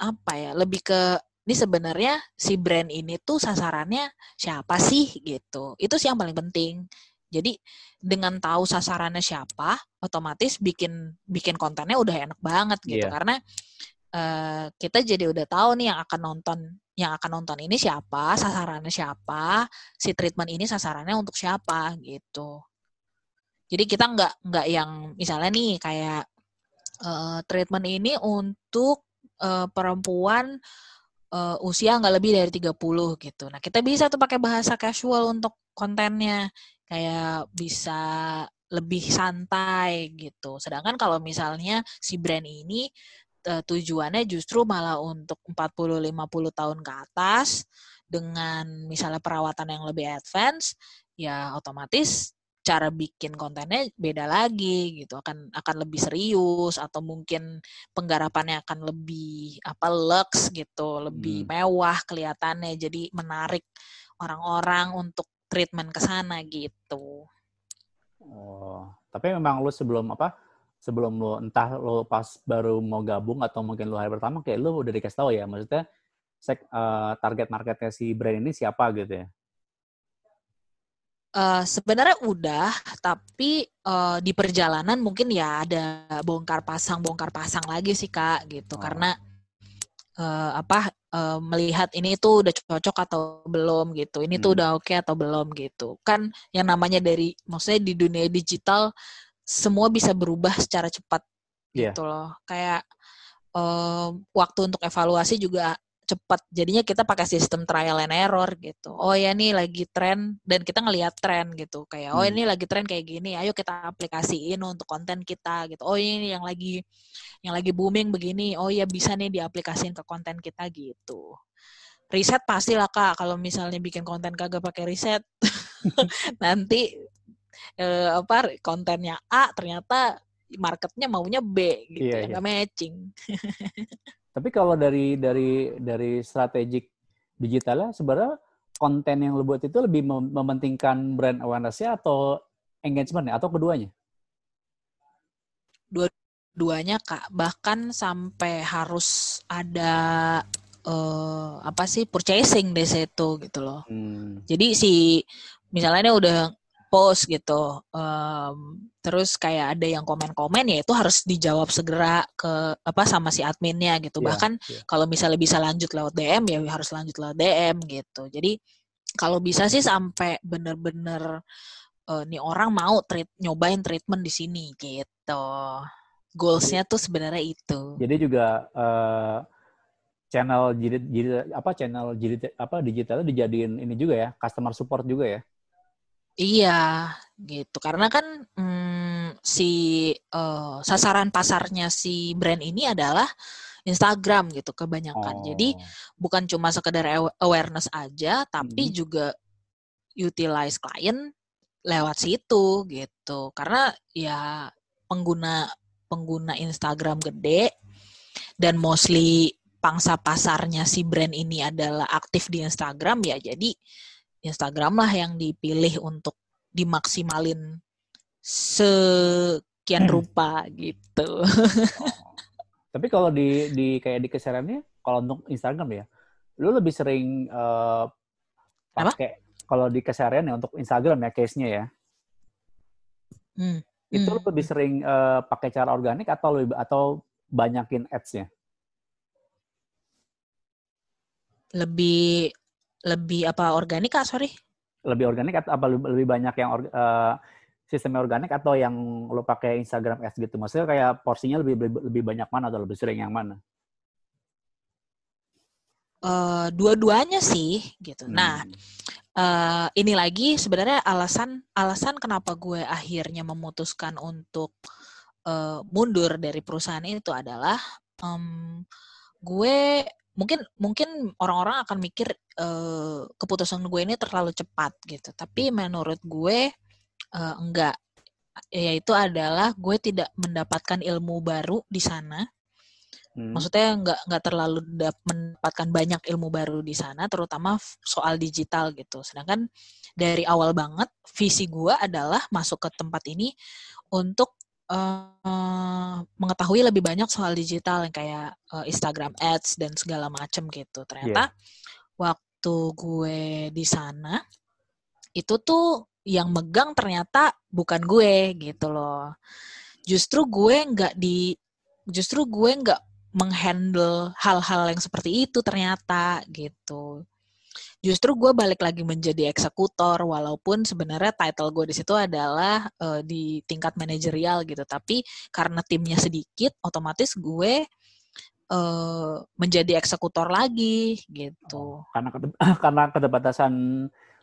apa ya lebih ke ini sebenarnya si brand ini tuh sasarannya siapa sih gitu. Itu sih yang paling penting. Jadi dengan tahu sasarannya siapa, otomatis bikin bikin kontennya udah enak banget gitu. Iya. Karena eh, kita jadi udah tahu nih yang akan nonton yang akan nonton ini siapa, sasarannya siapa, si treatment ini sasarannya untuk siapa gitu. Jadi kita nggak nggak yang misalnya nih kayak eh, treatment ini untuk eh, perempuan eh, usia nggak lebih dari 30 gitu. Nah, kita bisa tuh pakai bahasa casual untuk kontennya kayak bisa lebih santai gitu. Sedangkan kalau misalnya si brand ini eh, tujuannya justru malah untuk 40 50 tahun ke atas dengan misalnya perawatan yang lebih advance, ya otomatis cara bikin kontennya beda lagi gitu akan akan lebih serius atau mungkin penggarapannya akan lebih apa lux gitu lebih Hmm. mewah kelihatannya jadi menarik orang-orang untuk treatment ke sana gitu Oh, tapi memang lu sebelum apa? Sebelum lu entah lu pas baru mau gabung atau mungkin lu hari pertama kayak lu udah dikasih tahu ya, maksudnya sek, eh, target marketnya si brand ini siapa gitu ya? Eh, sebenarnya udah, tapi eh, di perjalanan mungkin ya ada bongkar pasang bongkar pasang lagi sih kak gitu, Oh. karena eh, apa eh, melihat ini tuh udah cocok atau belum gitu, ini tuh Hmm. udah oke atau belum gitu. Kan yang namanya dari, maksudnya di dunia digital semua bisa berubah secara cepat Iya. gitu loh. Kayak eh, waktu untuk evaluasi juga cepat. Jadinya kita pakai sistem trial and error gitu. Oh ya nih lagi tren dan kita ngelihat tren gitu. Kayak oh Hmm. ini lagi tren kayak gini, ayo kita aplikasiin untuk konten kita gitu. Oh ini yang lagi yang lagi booming begini. Oh ya bisa nih diaplikasiin ke konten kita gitu. Riset pasti lah Kak, kalau misalnya bikin konten kagak pakai riset nanti eh, apa kontennya A ternyata marketnya maunya B gitu Iya, ya iya. nggak matching. Tapi kalau dari dari dari strategik digitalnya sebenarnya konten yang lu buat itu lebih mem- mementingkan brand awareness-nya atau engagement ya atau keduanya? duanya kak bahkan sampai harus ada eh, apa sih purchasing di situ gitu loh Hmm. jadi si misalnya dia udah post gitu em, terus kayak ada yang komen-komen ya itu harus dijawab segera ke apa sama si adminnya gitu Iya, bahkan iya. kalau misalnya bisa lanjut lewat DM ya harus lanjut lewat DM gitu jadi kalau bisa sih sampai bener-bener eh, nih orang mau treat nyobain treatment di sini gitu goalsnya tuh sebenarnya itu Jadi juga eh, channel jadi, jadi apa channel jadi apa digitalnya dijadiin ini juga ya customer support juga ya. Iya, gitu. Karena kan mm, si eh, sasaran pasarnya si brand ini adalah Instagram gitu kebanyakan. Jadi Oh. bukan cuma sekedar awa- awareness aja, tapi Mhm. juga utilize klien lewat situ gitu. Karena ya pengguna pengguna Instagram gede dan mostly pangsa pasarnya si brand ini adalah aktif di Instagram ya jadi Instagram lah yang dipilih untuk dimaksimalin sekian Hmm. rupa gitu. Tapi kalau di di kayak di kesehariannya, kalau untuk Instagram ya, lu lebih sering Apa? pakai kalau di keseharian ya untuk Instagram ya case-nya ya. Hmm. Itu lu Hmm. lebih sering eh, pakai cara organik atau lebih atau banyakin ads-nya? Lebih lebih apa organik kak sorry? Lebih organik atau apa lebih banyak yang eh, sistemnya organik atau yang lu pakai Instagram ads gitu? Maksudnya kayak porsinya lebih lebih, lebih banyak mana atau lebih sering yang mana? Eh, dua-duanya sih gitu. Nah Hmm. eh ini lagi sebenarnya alasan alasan kenapa gue akhirnya memutuskan untuk eh, mundur dari perusahaan itu adalah em, gue mungkin mungkin orang-orang akan mikir eh, keputusan gue ini terlalu cepat gitu. Tapi menurut gue eh, enggak. Yaitu adalah gue tidak mendapatkan ilmu baru di sana. Hmm. maksudnya nggak nggak terlalu dap- mendapatkan banyak ilmu baru di sana terutama soal digital gitu. Sedangkan dari awal banget visi gue adalah masuk ke tempat ini untuk eh, mengetahui lebih banyak soal digital yang kayak eh, Instagram Ads dan segala macem gitu. Ternyata waktu gue di sana itu tuh yang megang ternyata bukan gue gitu loh. Justru gue nggak di justru gue nggak menghandle hal-hal yang seperti itu ternyata gitu. Justru gue balik lagi menjadi eksekutor walaupun sebenarnya title gue di situ adalah eh, di tingkat manajerial gitu. Tapi karena timnya sedikit, otomatis gue eh, menjadi eksekutor lagi gitu. karena kete- karena keterbatasan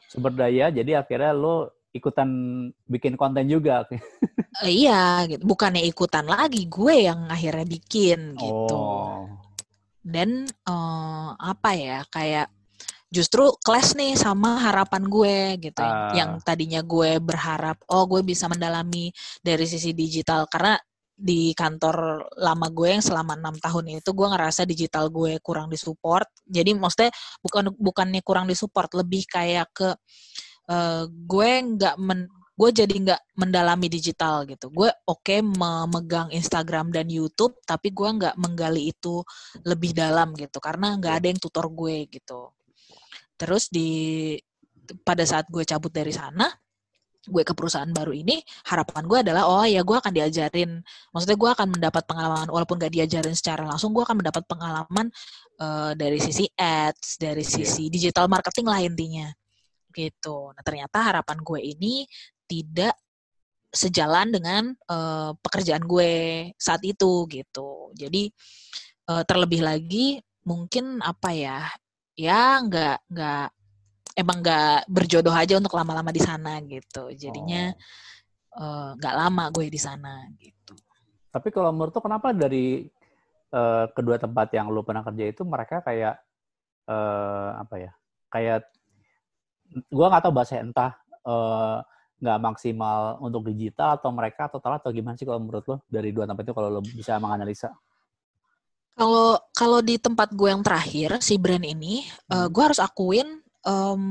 sumber daya jadi akhirnya lo ikutan bikin konten juga Eh, iya, gitu. bukannya ikutan lagi, gue yang akhirnya bikin gitu. oh dan eh, apa ya kayak justru clash nih sama harapan gue gitu Ah. yang tadinya gue berharap oh gue bisa mendalami dari sisi digital. Karena di kantor lama gue yang selama enam tahun itu gue ngerasa digital gue kurang disupport. Jadi maksudnya bukan bukannya kurang disupport lebih kayak ke eh, gue nggak men gue jadi nggak mendalami digital gitu. Gue oke memegang Instagram dan YouTube tapi gue nggak menggali itu lebih dalam gitu karena nggak ada yang tutor gue gitu terus di pada saat gue cabut dari sana gue ke perusahaan baru ini harapan gue adalah oh ya gue akan diajarin. Maksudnya gue akan mendapat pengalaman walaupun gak diajarin secara langsung gue akan mendapat pengalaman eh, dari sisi ads dari sisi digital marketing lah intinya. Gitu. Nah ternyata harapan gue ini tidak sejalan dengan eh, pekerjaan gue saat itu gitu. Jadi eh, terlebih lagi mungkin apa ya ya nggak nggak emang nggak berjodoh aja untuk lama-lama di sana gitu. Jadinya Oh. eh, nggak lama gue di sana gitu. Tapi kalau menurut lo kenapa dari eh, kedua tempat yang lo pernah kerja itu mereka kayak eh, apa ya kayak gua nggak tahu bahasa entah eh, nggak maksimal untuk digital atau mereka atau telat atau gimana sih kalau menurut lo dari dua tempat itu kalau lo bisa menganalisa kalau kalau di tempat gue yang terakhir si brand ini eh, Hmm. gue harus akuin em,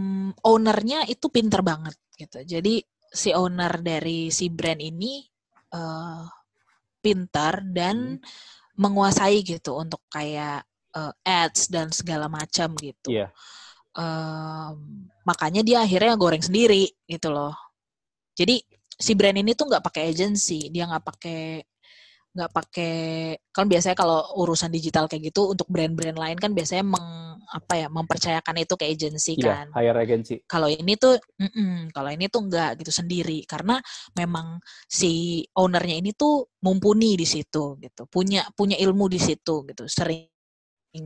ownernya itu pinter banget gitu jadi si owner dari si brand ini eh, pintar dan menguasai gitu untuk kayak eh, ads dan segala macam gitu Iya. Em, makanya dia akhirnya goreng sendiri gitu loh. Jadi si brand ini tuh nggak pakai agency, dia nggak pakai nggak pakai kan biasanya kalau urusan digital kayak gitu untuk brand-brand lain kan biasanya meng apa ya mempercayakan itu ke agency Iya, kan. hire agency. Kalau ini tuh, mm-mm, kalau ini tuh enggak gitu sendiri karena memang si ownernya ini tuh mumpuni di situ gitu, punya punya ilmu di situ gitu, sering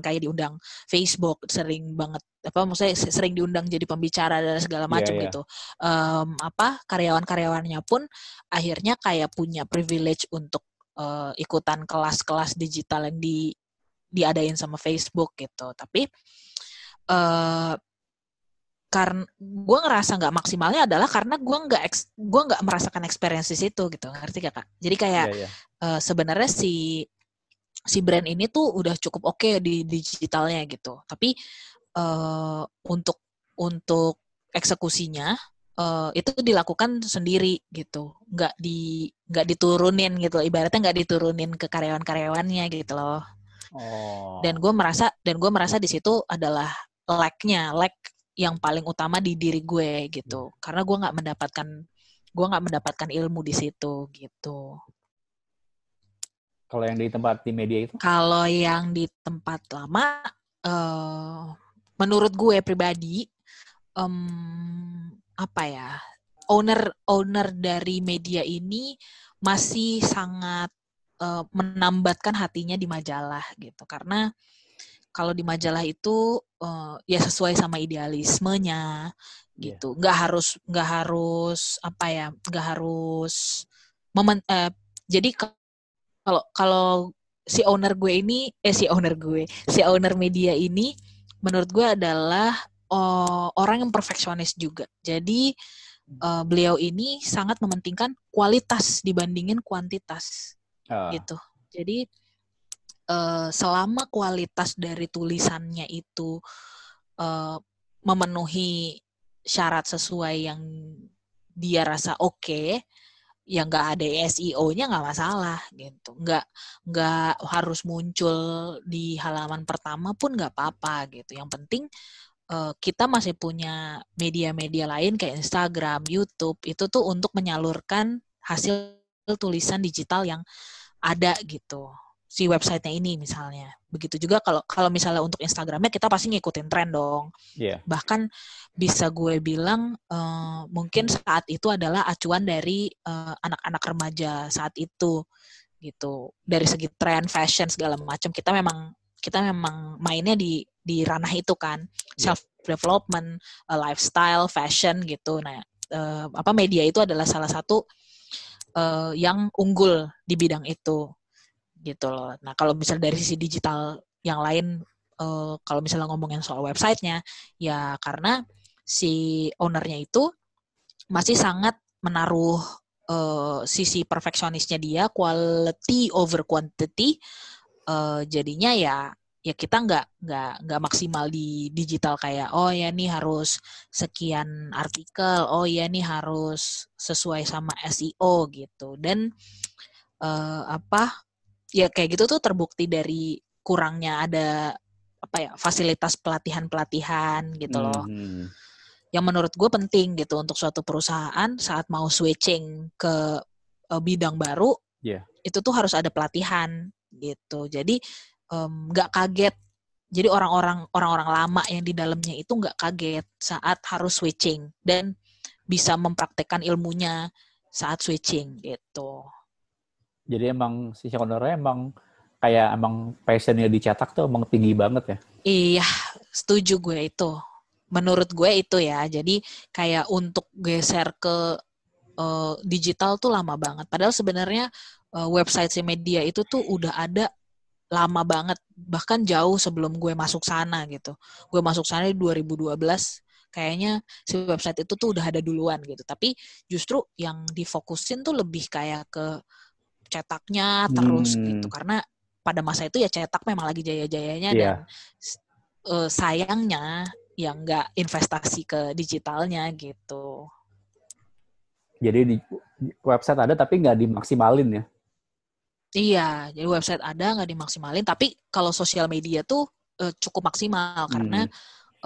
kayak diundang Facebook, sering banget apa maksudnya se- sering diundang jadi pembicara dan segala Iya, macam iya. gitu. Em, apa karyawan-karyawannya pun akhirnya kayak punya privilege untuk eh, ikutan kelas-kelas digital yang di diadain sama Facebook gitu. Tapi uh, karena gue ngerasa nggak maksimalnya adalah karena gue nggak gue nggak merasakan experience itu gitu ngerti gak kak jadi kayak yeah, yeah. Uh, sebenarnya si si brand ini tuh udah cukup oke okay di digitalnya gitu tapi uh, untuk untuk eksekusinya uh, itu dilakukan sendiri gitu. Nggak di nggak diturunin gitu. Ibaratnya nggak diturunin ke karyawan-karyawannya gitu loh. Oh. dan gue merasa dan gue merasa di situ adalah lag-nya lag yang paling utama di diri gue gitu. Hmm. karena gue nggak mendapatkan gue nggak mendapatkan ilmu di situ gitu. Kalau yang di tempat di media itu? Kalau yang di tempat lama uh, menurut gue pribadi um, apa ya owner owner dari media ini masih sangat uh, menambatkan hatinya di majalah gitu karena kalau di majalah itu uh, ya sesuai sama idealismenya iya. gitu nggak harus nggak harus apa ya nggak harus momen uh, jadi kalau kalau si owner gue ini eh si owner gue si owner media ini menurut gue adalah uh, orang yang perfeksionis juga jadi uh, beliau ini sangat mementingkan kualitas dibandingin kuantitas uh. gitu jadi uh, selama kualitas dari tulisannya itu uh, memenuhi syarat sesuai yang dia rasa oke, okay, ya nggak ada SEO-nya nggak masalah gitu, nggak nggak harus muncul di halaman pertama pun nggak apa-apa gitu. Yang penting uh, kita masih punya media-media lain kayak Instagram, YouTube itu tuh untuk menyalurkan hasil tulisan digital yang ada gitu si websitenya ini misalnya. Begitu juga kalau kalau misalnya untuk Instagramnya kita pasti ngikutin tren dong. Yeah. Bahkan bisa gue bilang uh, mungkin saat itu adalah acuan dari eh, anak-anak remaja saat itu gitu. Dari segi tren, fashion segala macam kita memang kita memang mainnya di di ranah itu kan yeah. self development, uh, lifestyle, fashion gitu. Nah, uh, apa media itu adalah salah satu uh, yang unggul di bidang itu gitu loh. Nah kalau misal dari sisi digital yang lain, uh, kalau misalnya ngomongin soal websitenya, ya karena si ownernya itu masih sangat menaruh uh, sisi perfeksionisnya dia, quality over quantity. Uh, jadinya ya ya kita nggak nggak nggak maksimal di digital kayak oh ya nih harus sekian artikel oh ya nih harus sesuai sama SEO gitu dan uh, apa ya kayak gitu tuh terbukti dari kurangnya ada apa ya fasilitas pelatihan pelatihan gitu loh mm-hmm. yang menurut gue penting gitu untuk suatu perusahaan saat mau switching ke uh, bidang baru yeah. itu tuh harus ada pelatihan gitu jadi nggak um, kaget jadi orang-orang orang-orang lama yang di dalamnya itu nggak kaget saat harus switching dan bisa mempraktekkan ilmunya saat switching gitu jadi emang si ownernya emang kayak emang passionnya dicetak tuh emang tinggi banget ya. Iya, setuju gue itu. Menurut gue itu ya. Jadi kayak untuk geser ke uh, digital tuh lama banget. Padahal sebenarnya uh, website si media itu tuh udah ada lama banget. Bahkan jauh sebelum gue masuk sana gitu. Gue masuk sana di 2012 kayaknya si website itu tuh udah ada duluan gitu. Tapi justru yang difokusin tuh lebih kayak ke cetaknya terus hmm. gitu karena pada masa itu ya cetak memang lagi jaya-jayanya yeah. dan uh, sayangnya yang nggak investasi ke digitalnya gitu. Jadi di website ada tapi nggak dimaksimalin ya? Iya, jadi website ada nggak dimaksimalin, tapi kalau sosial media tuh uh, cukup maksimal hmm. karena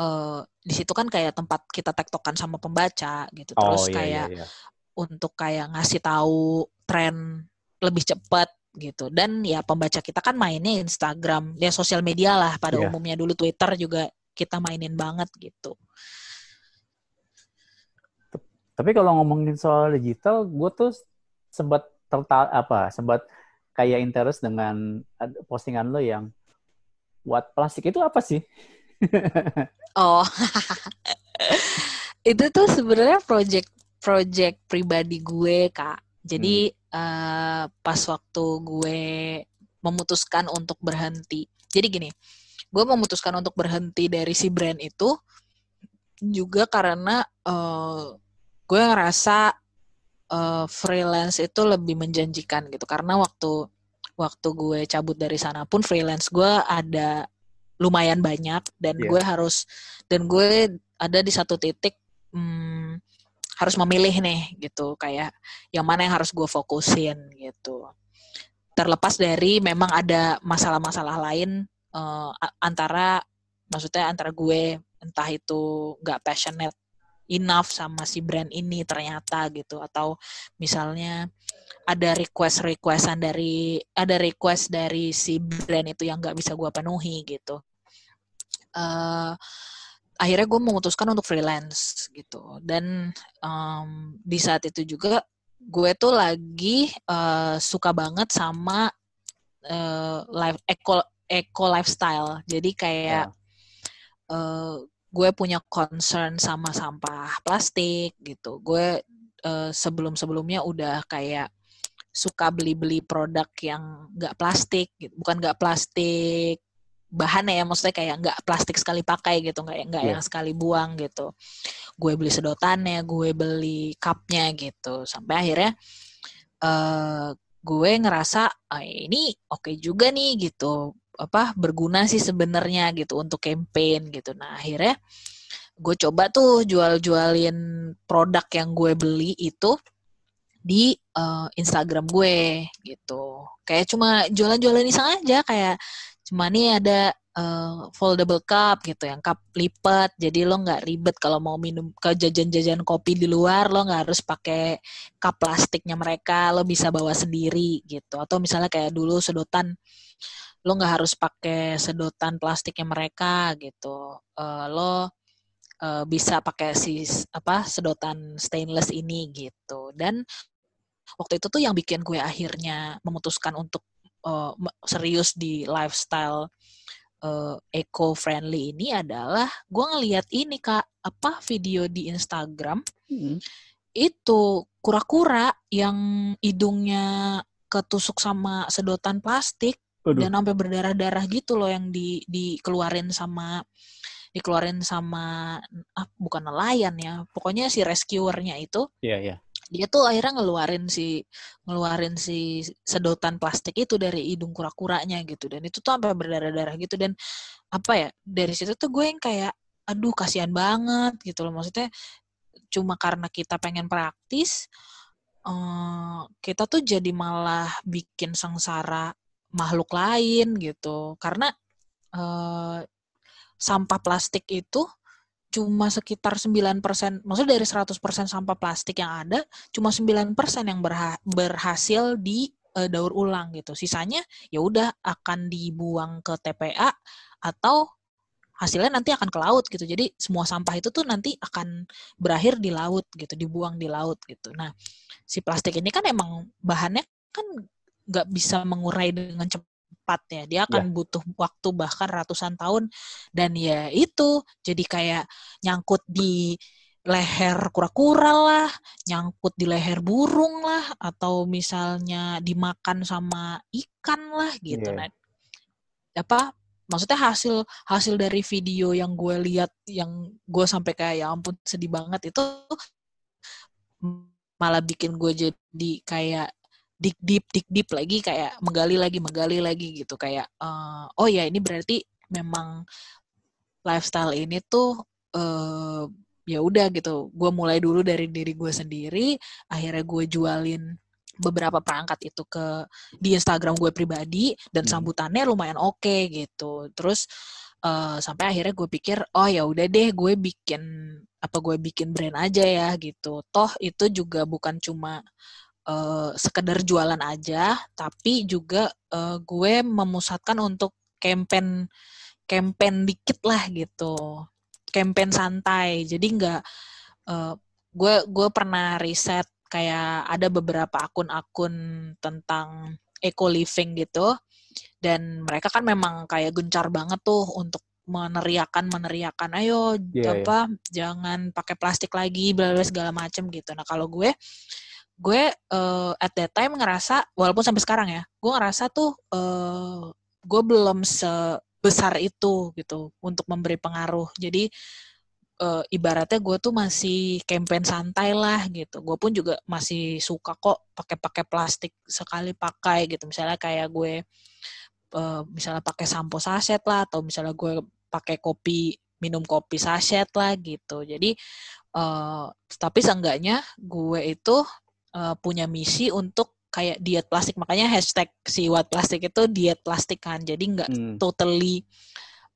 uh, di situ kan kayak tempat kita tektokan sama pembaca gitu, terus oh, iya, kayak iya, iya. untuk kayak ngasih tahu tren lebih cepat gitu dan ya pembaca kita kan mainnya Instagram ya sosial media lah pada yeah. umumnya dulu Twitter juga kita mainin banget gitu tapi kalau ngomongin soal digital gue tuh sempat tertal apa sempat kayak interest dengan postingan lo yang buat plastik itu apa sih? Oh. Itu tuh sebenarnya project project pribadi gue kak. Jadi hmm. uh, pas waktu gue memutuskan untuk berhenti. Jadi gini, gue memutuskan untuk berhenti dari si brand itu juga karena uh, gue ngerasa uh, freelance itu lebih menjanjikan gitu. Karena waktu waktu gue cabut dari sana pun freelance gue ada lumayan banyak dan yeah. gue harus dan gue ada di satu titik hmm, harus memilih nih gitu. Kayak yang mana yang harus gue fokusin gitu. Terlepas dari memang ada masalah-masalah lain uh, antara maksudnya antara gue entah itu nggak passionate enough sama si brand ini ternyata gitu atau misalnya ada request requestan dari ada request dari si brand itu yang nggak bisa gue penuhi gitu uh, akhirnya gue memutuskan untuk freelance gitu dan um, di saat itu juga gue tuh lagi uh, suka banget sama uh, life eco eco lifestyle jadi kayak yeah. Ya. uh, gue punya concern sama sampah plastik gitu. Gue uh, sebelum-sebelumnya udah kayak suka beli-beli produk yang nggak plastik, gitu. bukan nggak plastik bahan ya, maksudnya kayak nggak plastik sekali pakai gitu, nggak nggak yeah. yang sekali buang gitu. Gue beli sedotannya, gue beli cupnya gitu, sampai akhirnya uh, gue ngerasa oh, ini oke okay juga nih gitu apa berguna sih sebenarnya gitu untuk campaign gitu. Nah akhirnya gue coba tuh jual-jualin produk yang gue beli itu di uh, Instagram gue gitu. Kayak cuma jualan-jualan iseng aja kayak cuma nih ada uh, foldable cup gitu yang cup lipat jadi lo nggak ribet kalau mau minum ke jajan-jajan kopi di luar lo nggak harus pakai cup plastiknya mereka lo bisa bawa sendiri gitu atau misalnya kayak dulu sedotan lo nggak harus pakai sedotan plastiknya mereka gitu uh, lo uh, bisa pakai si apa sedotan stainless ini gitu dan waktu itu tuh yang bikin gue akhirnya memutuskan untuk uh, serius di lifestyle uh, eco friendly ini adalah gue ngeliat ini kak apa video di Instagram hmm. itu kura-kura yang hidungnya ketusuk sama sedotan plastik Aduh. dan sampai berdarah-darah gitu loh yang di dikeluarin sama dikeluarin sama ah, bukan nelayan ya pokoknya si rescuernya itu iya yeah, iya yeah. dia tuh akhirnya ngeluarin si ngeluarin si sedotan plastik itu dari hidung kura-kuranya gitu dan itu tuh sampai berdarah-darah gitu dan apa ya dari situ tuh gue yang kayak aduh kasihan banget gitu loh maksudnya cuma karena kita pengen praktis uh, kita tuh jadi malah bikin sengsara makhluk lain gitu karena uh, sampah plastik itu cuma sekitar 9%, maksudnya dari 100% sampah plastik yang ada, cuma 9% yang berha berhasil di uh, daur ulang gitu. Sisanya ya udah akan dibuang ke TPA atau hasilnya nanti akan ke laut gitu. Jadi semua sampah itu tuh nanti akan berakhir di laut gitu, dibuang di laut gitu. Nah, si plastik ini kan emang bahannya kan nggak bisa mengurai dengan cepat ya. Dia akan yeah. butuh waktu bahkan ratusan tahun dan ya itu jadi kayak nyangkut di leher kura-kura lah, nyangkut di leher burung lah, atau misalnya dimakan sama ikan lah gitu. Yeah. Nah, apa maksudnya hasil hasil dari video yang gue lihat yang gue sampai kayak ya ampun sedih banget itu malah bikin gue jadi kayak dik deep dik deep lagi kayak menggali lagi menggali lagi gitu. Kayak uh, oh ya ini berarti memang lifestyle ini tuh uh, ya udah gitu. Gue mulai dulu dari diri gue sendiri akhirnya gue jualin beberapa perangkat itu ke di Instagram gue pribadi dan hmm. sambutannya lumayan oke okay, gitu. Terus uh, sampai akhirnya gue pikir oh ya udah deh gue bikin apa gue bikin brand aja ya gitu. Toh itu juga bukan cuma uh, sekedar jualan aja, tapi juga uh, gue memusatkan untuk campaign campaign dikit lah gitu, campaign santai. Jadi nggak uh, gue gue pernah riset kayak ada beberapa akun-akun tentang eco living gitu dan mereka kan memang kayak gencar banget tuh untuk meneriakan meneriakan ayo yeah, apa yeah. jangan pakai plastik lagi bla segala macem gitu nah kalau gue gue uh, at that time ngerasa walaupun sampai sekarang ya gue ngerasa tuh uh, gue belum se sebesar itu gitu untuk memberi pengaruh. Jadi uh, ibaratnya gue tuh masih campaign santai lah gitu. Gue pun juga masih suka kok pakai-pakai plastik sekali pakai gitu. Misalnya kayak gue uh, misalnya pakai sampo saset lah atau misalnya gue pakai kopi minum kopi saset lah gitu. Jadi uh, tapi seenggaknya gue itu uh, punya misi untuk kayak diet plastik makanya hashtag si what plastik itu diet plastik kan jadi nggak hmm. totally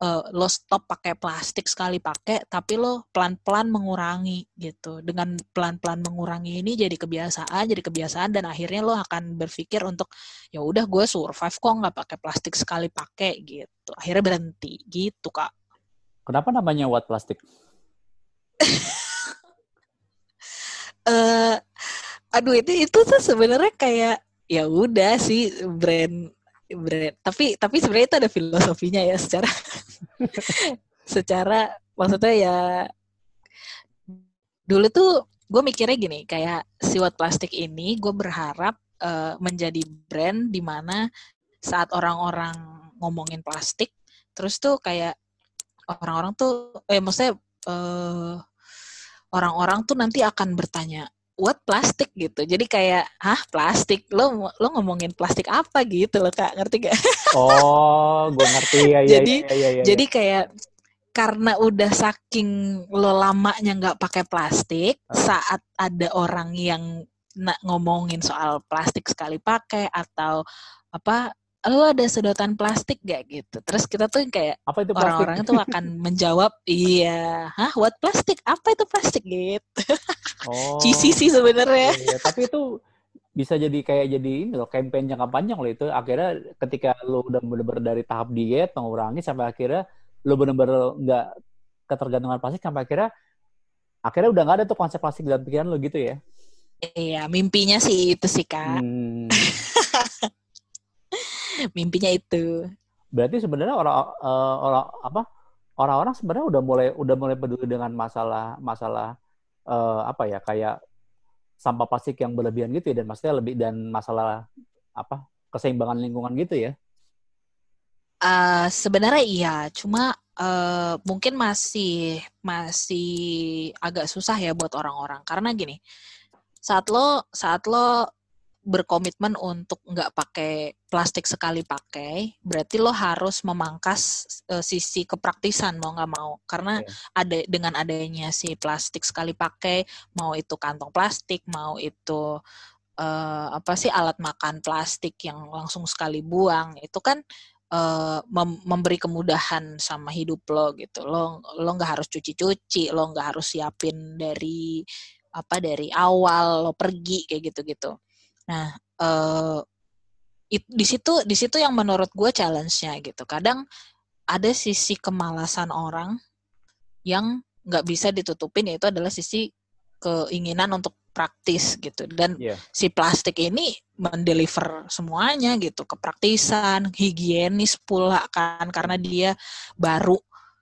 uh, lo stop pakai plastik sekali pakai, tapi lo pelan-pelan mengurangi gitu. Dengan pelan-pelan mengurangi ini jadi kebiasaan, jadi kebiasaan dan akhirnya lo akan berpikir untuk ya udah gue survive kok nggak pakai plastik sekali pakai gitu. Akhirnya berhenti gitu kak. Kenapa namanya what plastik? uh, aduh itu itu tuh sebenarnya kayak ya udah sih brand brand tapi tapi sebenarnya itu ada filosofinya ya secara secara maksudnya ya dulu tuh gue mikirnya gini kayak siwat plastik ini gue berharap uh, menjadi brand di mana saat orang-orang ngomongin plastik terus tuh kayak orang-orang tuh eh maksudnya uh, orang-orang tuh nanti akan bertanya what plastik gitu. Jadi kayak, hah plastik? Lo lo ngomongin plastik apa gitu loh kak? Ngerti gak? Oh, gue ngerti ya. jadi ya, ya, ya, jadi kayak karena udah saking lo lamanya nggak pakai plastik, uh. saat ada orang yang ngomongin soal plastik sekali pakai atau apa lo ada sedotan plastik gak gitu? Terus kita tuh kayak apa itu orang-orang tuh akan menjawab iya. Hah? What? Plastik? Apa itu plastik? Gitu. Oh, cici sih sebenarnya. Iya, tapi itu bisa jadi kayak jadi ini loh campaign jangka panjang loh itu. Akhirnya ketika lo udah bener-bener dari tahap diet mengurangi sampai akhirnya lo bener-bener nggak ketergantungan plastik sampai akhirnya akhirnya udah nggak ada tuh konsep plastik dalam pikiran lo gitu ya? Iya mimpinya sih itu sih kak. Hmm. mimpinya itu. Berarti sebenarnya orang uh, orang apa orang-orang sebenarnya udah mulai udah mulai peduli dengan masalah masalah uh, apa ya kayak sampah plastik yang berlebihan gitu ya dan maksudnya lebih dan masalah apa keseimbangan lingkungan gitu ya? Uh, sebenarnya iya. Cuma uh, mungkin masih masih agak susah ya buat orang-orang. Karena gini saat lo saat lo berkomitmen untuk nggak pakai plastik sekali pakai, berarti lo harus memangkas uh, sisi kepraktisan mau nggak mau, karena yeah. ada dengan adanya si plastik sekali pakai, mau itu kantong plastik, mau itu uh, apa sih alat makan plastik yang langsung sekali buang, itu kan uh, mem memberi kemudahan sama hidup lo gitu, lo lo nggak harus cuci-cuci, lo nggak harus siapin dari apa dari awal lo pergi kayak gitu-gitu. Nah, uh, it, di situ di situ yang menurut gue challenge-nya gitu. Kadang ada sisi kemalasan orang yang nggak bisa ditutupin yaitu adalah sisi keinginan untuk praktis gitu dan yeah. si plastik ini mendeliver semuanya gitu kepraktisan higienis pula kan karena dia baru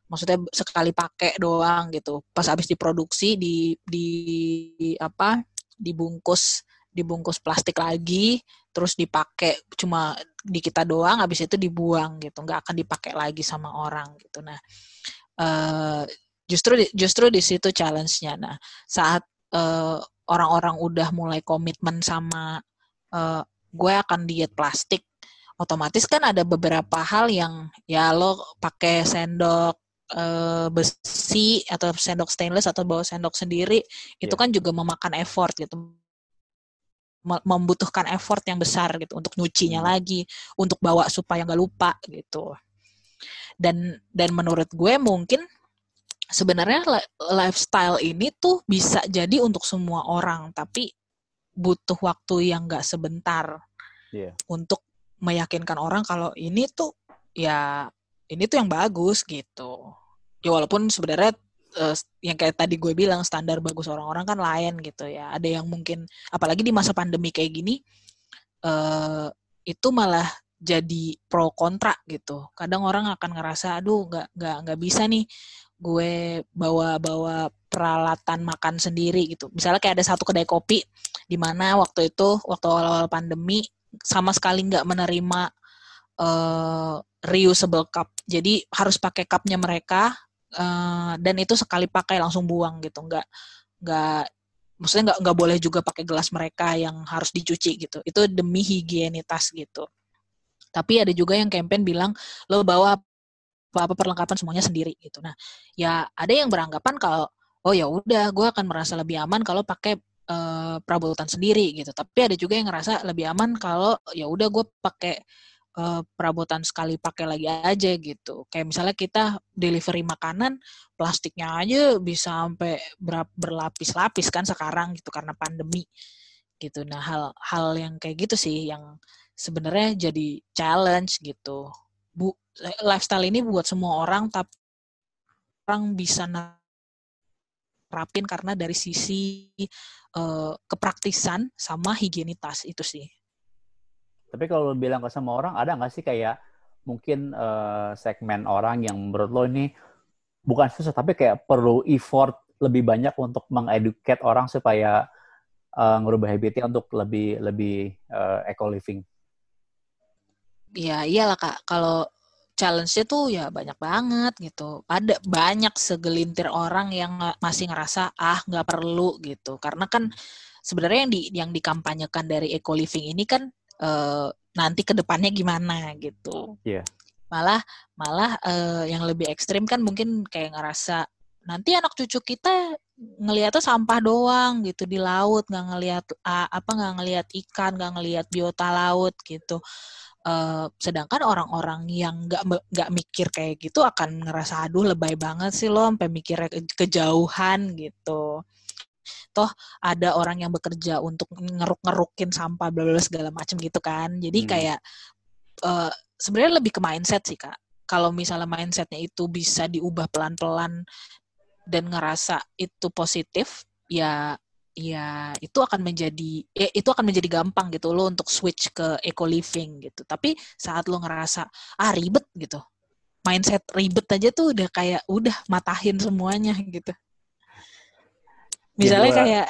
maksudnya sekali pakai doang gitu pas habis diproduksi di di apa dibungkus dibungkus plastik lagi terus dipakai cuma di kita doang habis itu dibuang gitu nggak akan dipakai lagi sama orang gitu nah uh, justru justru di situ challenge-nya nah saat uh, orang-orang udah mulai komitmen sama uh, gue akan diet plastik otomatis kan ada beberapa hal yang ya lo pakai sendok uh, besi atau sendok stainless atau bawa sendok sendiri yeah. itu iya. kan juga memakan effort gitu membutuhkan effort yang besar gitu untuk nyucinya hmm. lagi, untuk bawa supaya nggak lupa gitu. Dan dan menurut gue mungkin sebenarnya lifestyle ini tuh bisa jadi untuk semua orang, tapi butuh waktu yang nggak sebentar yeah. untuk meyakinkan orang kalau ini tuh ya ini tuh yang bagus gitu. Ya walaupun sebenarnya uh, yang kayak tadi gue bilang standar bagus orang-orang kan lain gitu ya. Ada yang mungkin apalagi di masa pandemi kayak gini uh, itu malah jadi pro kontra gitu. Kadang orang akan ngerasa aduh nggak nggak nggak bisa nih gue bawa bawa peralatan makan sendiri gitu. Misalnya kayak ada satu kedai kopi di mana waktu itu waktu awal-awal pandemi sama sekali nggak menerima uh, reusable cup. Jadi harus pakai cupnya mereka uh, dan itu sekali pakai langsung buang gitu. Nggak nggak maksudnya nggak nggak boleh juga pakai gelas mereka yang harus dicuci gitu. Itu demi higienitas gitu. Tapi ada juga yang campaign bilang lo bawa apa-apa perlengkapan semuanya sendiri gitu. Nah, ya ada yang beranggapan kalau oh ya udah gue akan merasa lebih aman kalau pakai uh, perabotan sendiri gitu. Tapi ada juga yang ngerasa lebih aman kalau ya udah gue pakai uh, perabotan sekali pakai lagi aja gitu. Kayak misalnya kita delivery makanan, plastiknya aja bisa sampai berlapis-lapis kan sekarang gitu karena pandemi gitu. Nah hal-hal yang kayak gitu sih yang sebenarnya jadi challenge gitu. Bu, lifestyle ini buat semua orang, tapi orang bisa nerapin karena dari sisi uh, kepraktisan sama higienitas itu sih. Tapi kalau bilang ke sama orang, ada nggak sih kayak mungkin uh, segmen orang yang menurut lo ini bukan susah, tapi kayak perlu effort lebih banyak untuk mengeduket orang supaya uh, ngerubah habitnya untuk lebih lebih uh, eco living. Iya iyalah kak. Kalau challenge-nya tuh ya banyak banget gitu. Ada banyak segelintir orang yang masih ngerasa ah nggak perlu gitu. Karena kan sebenarnya yang di yang dikampanyekan dari eco living ini kan uh, nanti ke depannya gimana gitu. Iya. Yeah. Malah malah uh, yang lebih ekstrim kan mungkin kayak ngerasa nanti anak cucu kita ngelihatnya sampah doang gitu di laut nggak ngelihat uh, apa nggak ngelihat ikan nggak ngelihat biota laut gitu. Uh, sedangkan orang-orang yang nggak nggak mikir kayak gitu akan ngerasa aduh lebay banget sih lo sampai mikirnya ke, kejauhan gitu toh ada orang yang bekerja untuk ngeruk-ngerukin sampah bla bla segala macam gitu kan. Jadi hmm. kayak uh, sebenarnya lebih ke mindset sih kak. Kalau misalnya mindsetnya itu bisa diubah pelan-pelan dan ngerasa itu positif ya ya itu akan menjadi ya, itu akan menjadi gampang gitu lo untuk switch ke eco living gitu. Tapi saat lo ngerasa ah ribet gitu. Mindset ribet aja tuh udah kayak udah matahin semuanya gitu Misalnya ya, kayak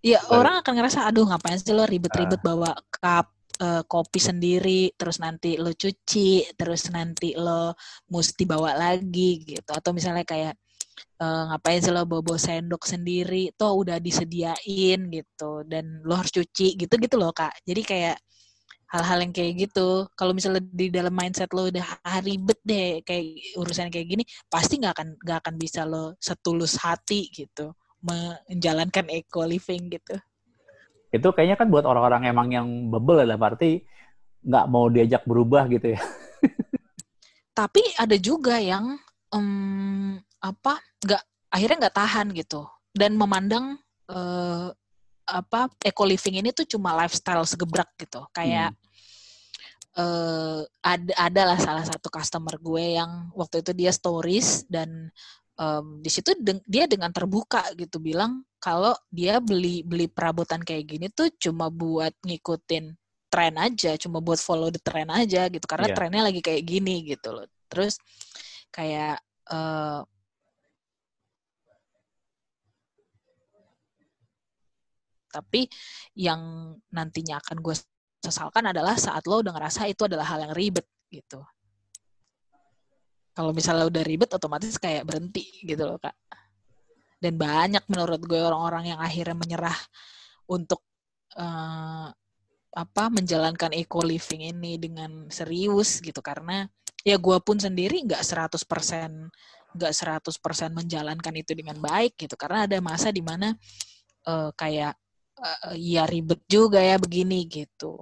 ya orang akan ngerasa aduh ngapain sih lo ribet-ribet uh. bawa cup uh, kopi sendiri terus nanti lo cuci terus nanti lo mesti bawa lagi gitu. Atau misalnya kayak uh, ngapain sih lo bawa, bawa sendok sendiri tuh udah disediain gitu. Dan lo harus cuci gitu gitu loh kak. Jadi kayak hal-hal yang kayak gitu. Kalau misalnya di dalam mindset lo udah ah, ribet deh kayak urusan kayak gini pasti nggak akan nggak akan bisa lo setulus hati gitu menjalankan eco living gitu. Itu kayaknya kan buat orang-orang emang yang bebel ya, berarti nggak mau diajak berubah gitu ya. Tapi ada juga yang um, apa nggak akhirnya nggak tahan gitu dan memandang uh, apa eco living ini tuh cuma lifestyle segebrak gitu kayak hmm. uh, ada adalah salah satu customer gue yang waktu itu dia stories dan um, di situ de dia dengan terbuka gitu bilang kalau dia beli beli perabotan kayak gini tuh cuma buat ngikutin tren aja, cuma buat follow the trend aja gitu karena yeah. trennya lagi kayak gini gitu loh. Terus kayak uh, tapi yang nantinya akan gue sesalkan adalah saat lo udah ngerasa itu adalah hal yang ribet gitu kalau misalnya udah ribet otomatis kayak berhenti gitu loh kak. Dan banyak menurut gue orang-orang yang akhirnya menyerah untuk uh, apa menjalankan eco living ini dengan serius gitu. Karena ya gue pun sendiri nggak 100% nggak 100% menjalankan itu dengan baik gitu. Karena ada masa di mana uh, kayak uh, ya ribet juga ya begini gitu.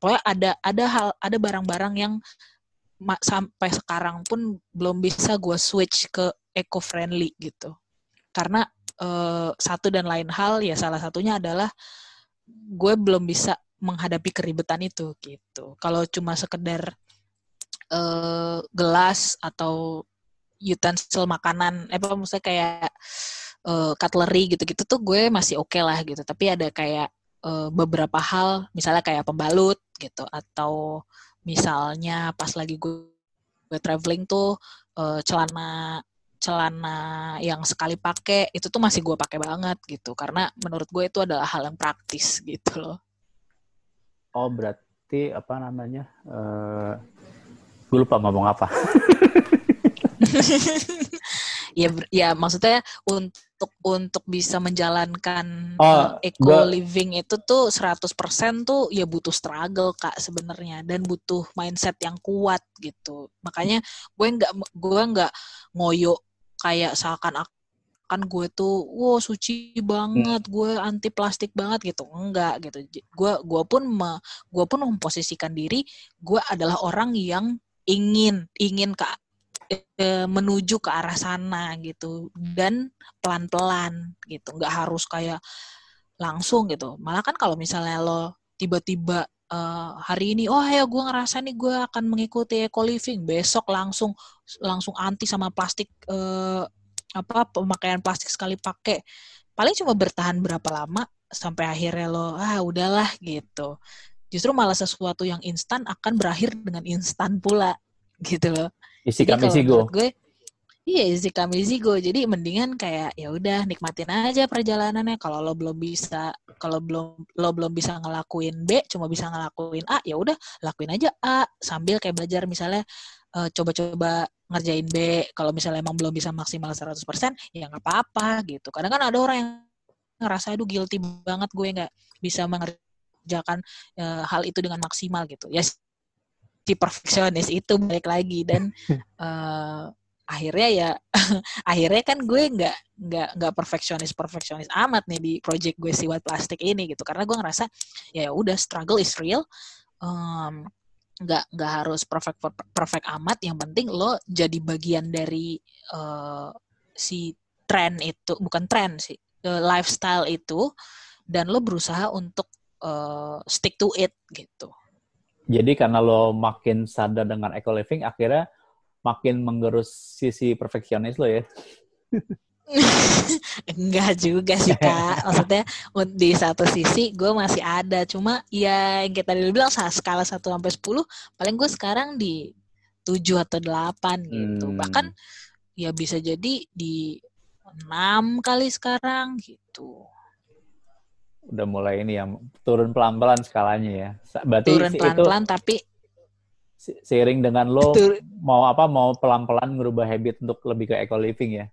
Pokoknya ada ada hal ada barang-barang yang sampai sekarang pun belum bisa gue switch ke eco friendly gitu. Karena uh, satu dan lain hal ya salah satunya adalah gue belum bisa menghadapi keribetan itu gitu. Kalau cuma sekedar uh, gelas atau utensil makanan eh apa maksudnya kayak uh, cutlery gitu-gitu tuh gue masih oke okay lah gitu. Tapi ada kayak uh, beberapa hal misalnya kayak pembalut gitu atau misalnya pas lagi gue, gue traveling tuh uh, celana celana yang sekali pakai itu tuh masih gue pakai banget gitu karena menurut gue itu adalah hal yang praktis gitu loh. Oh berarti apa namanya uh, Gue lupa ngomong apa. ya ya maksudnya untuk untuk bisa menjalankan Oh, eco living itu tuh 100% tuh ya butuh struggle Kak sebenarnya dan butuh mindset yang kuat gitu. Makanya gue nggak gue nggak ngoyo kayak seakan akan gue tuh wow suci banget, gue anti plastik banget gitu. Enggak gitu. Gue gua pun me- gue pun memposisikan diri gue adalah orang yang ingin ingin ke eh, menuju ke arah sana gitu dan pelan-pelan gitu nggak harus kayak langsung gitu. Malah kan kalau misalnya lo tiba-tiba eh, hari ini oh ya gue ngerasa nih gue akan mengikuti eco living. Besok langsung langsung anti sama plastik eh, apa pemakaian plastik sekali pakai. Paling cuma bertahan berapa lama sampai akhirnya lo ah udahlah gitu. Justru malah sesuatu yang instan akan berakhir dengan instan pula gitu loh Isi jadi kami sih gue. iya isi kami sih gue. Jadi mendingan kayak ya udah nikmatin aja perjalanannya. Kalau lo belum bisa, kalau belum lo belum bisa ngelakuin B, cuma bisa ngelakuin A, ya udah lakuin aja A sambil kayak belajar misalnya eh, coba-coba ngerjain B. Kalau misalnya emang belum bisa maksimal 100%, ya nggak apa-apa gitu. Kadang kan ada orang yang ngerasa aduh guilty banget gue nggak bisa mengerjakan eh, hal itu dengan maksimal gitu. Ya si perfeksionis itu balik lagi dan eh, akhirnya ya akhirnya kan gue nggak nggak nggak perfeksionis perfeksionis amat nih di project gue si white plastic ini gitu. Karena gue ngerasa ya udah struggle is real. Em, nggak nggak harus perfect perfect amat. Yang penting lo jadi bagian dari eh, si tren itu bukan tren sih eh, lifestyle itu dan lo berusaha untuk eh, stick to it gitu Jadi karena lo makin sadar dengan eco living, akhirnya makin menggerus sisi perfeksionis lo ya. Enggak juga sih kak. Maksudnya di satu sisi gue masih ada. Cuma ya yang kita tadi bilang skala 1 sampai 10 paling gue sekarang di 7 atau 8 gitu. Hmm. Bahkan ya bisa jadi di 6 kali sekarang gitu. Udah mulai ini ya, turun pelan-pelan skalanya ya. Berarti Turun itu pelan-pelan tapi seiring dengan lo tur- mau apa, mau pelan-pelan ngerubah habit untuk lebih ke eco living ya.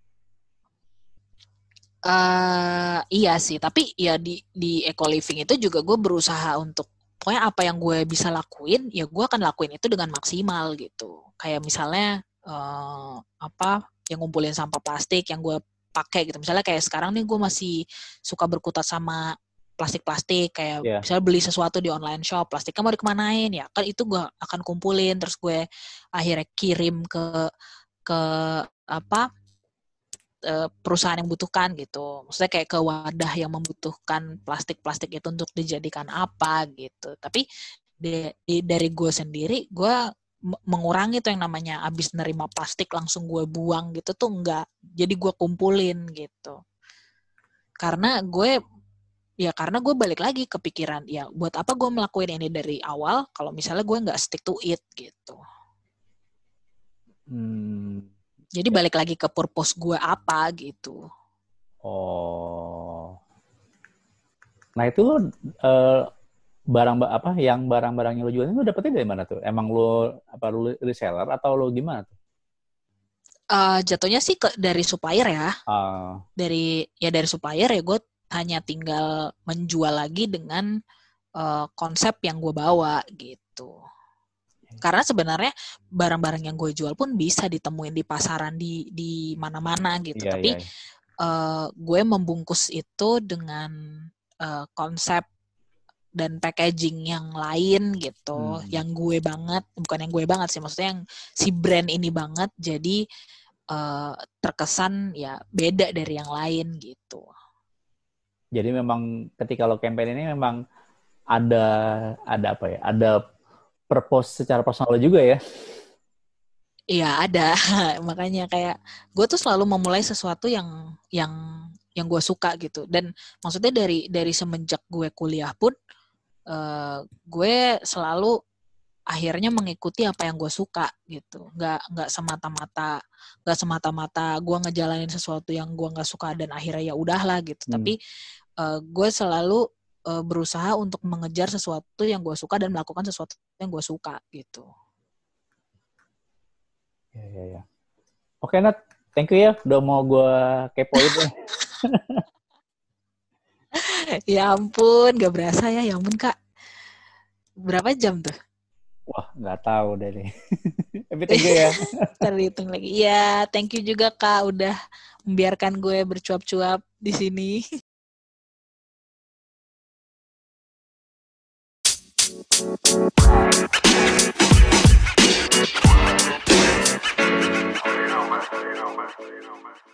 eh iya sih, tapi ya di di eco living itu juga gue berusaha untuk pokoknya apa yang gue bisa lakuin, ya gue akan lakuin itu dengan maksimal gitu. Kayak misalnya eh apa yang ngumpulin sampah plastik yang gue pakai gitu. Misalnya kayak sekarang nih gue masih suka berkutat sama plastik-plastik kayak Iya. misalnya beli sesuatu di online shop plastiknya mau dikemanain ya kan itu gue akan kumpulin terus gue akhirnya kirim ke ke apa eh, perusahaan yang membutuhkan gitu. Maksudnya kayak ke wadah yang membutuhkan plastik-plastik itu untuk dijadikan apa gitu. Tapi di- di- dari gue sendiri, gue mengurangi tuh yang namanya abis nerima plastik langsung gue buang gitu tuh enggak. Jadi gue kumpulin gitu. Karena gue ya karena gue balik lagi kepikiran ya buat apa gue melakukan ini dari awal kalau misalnya gue nggak stick to it gitu. Hmm. Jadi balik lagi ke purpose gue apa gitu. Oh. Nah itu lo eh, barang ba- apa yang barang-barang yang lo jualin lo dapetnya dari mana tuh? Emang lo apa lo reseller atau lo gimana tuh? Eh, jatuhnya sih ke, dari supplier ya. Ah, dari ya dari supplier ya gue hanya tinggal menjual lagi dengan eh, konsep yang gue bawa gitu. Karena sebenarnya barang-barang yang gue jual pun bisa ditemuin di pasaran di di mana-mana gitu. iya, Tapi iya. eh, gue membungkus itu dengan eh, konsep dan packaging yang lain gitu, Hmm. yang gue banget, bukan yang gue banget sih, maksudnya yang si brand ini banget, jadi eh, terkesan ya beda dari yang lain gitu. Jadi memang ketika lo campaign ini memang ada ada apa ya? Ada purpose secara personal juga ya? Iya ada, makanya kayak gue tuh selalu memulai sesuatu yang yang yang gue suka gitu. Dan maksudnya dari dari semenjak gue kuliah pun eh, gue selalu akhirnya mengikuti apa yang gue suka gitu. Nggak nggak semata-mata nggak semata-mata gue ngejalanin sesuatu yang gue nggak suka dan akhirnya ya udahlah gitu. Hmm. Tapi eh, gue selalu eh, berusaha untuk mengejar sesuatu yang gue suka dan melakukan sesuatu yang gue suka gitu. Ya, ya, ya. Oke, Nat. Thank you ya udah mau gue kepoin ya. ya ampun, gak berasa ya, ya ampun kak. Berapa jam tuh? Wah, nggak tahu deh nih. Tapi thank you. Ya. Terhitung lagi. Iya, thank you juga Kak udah membiarkan gue bercuap-cuap di sini. You know, man. You know, man. You know, man.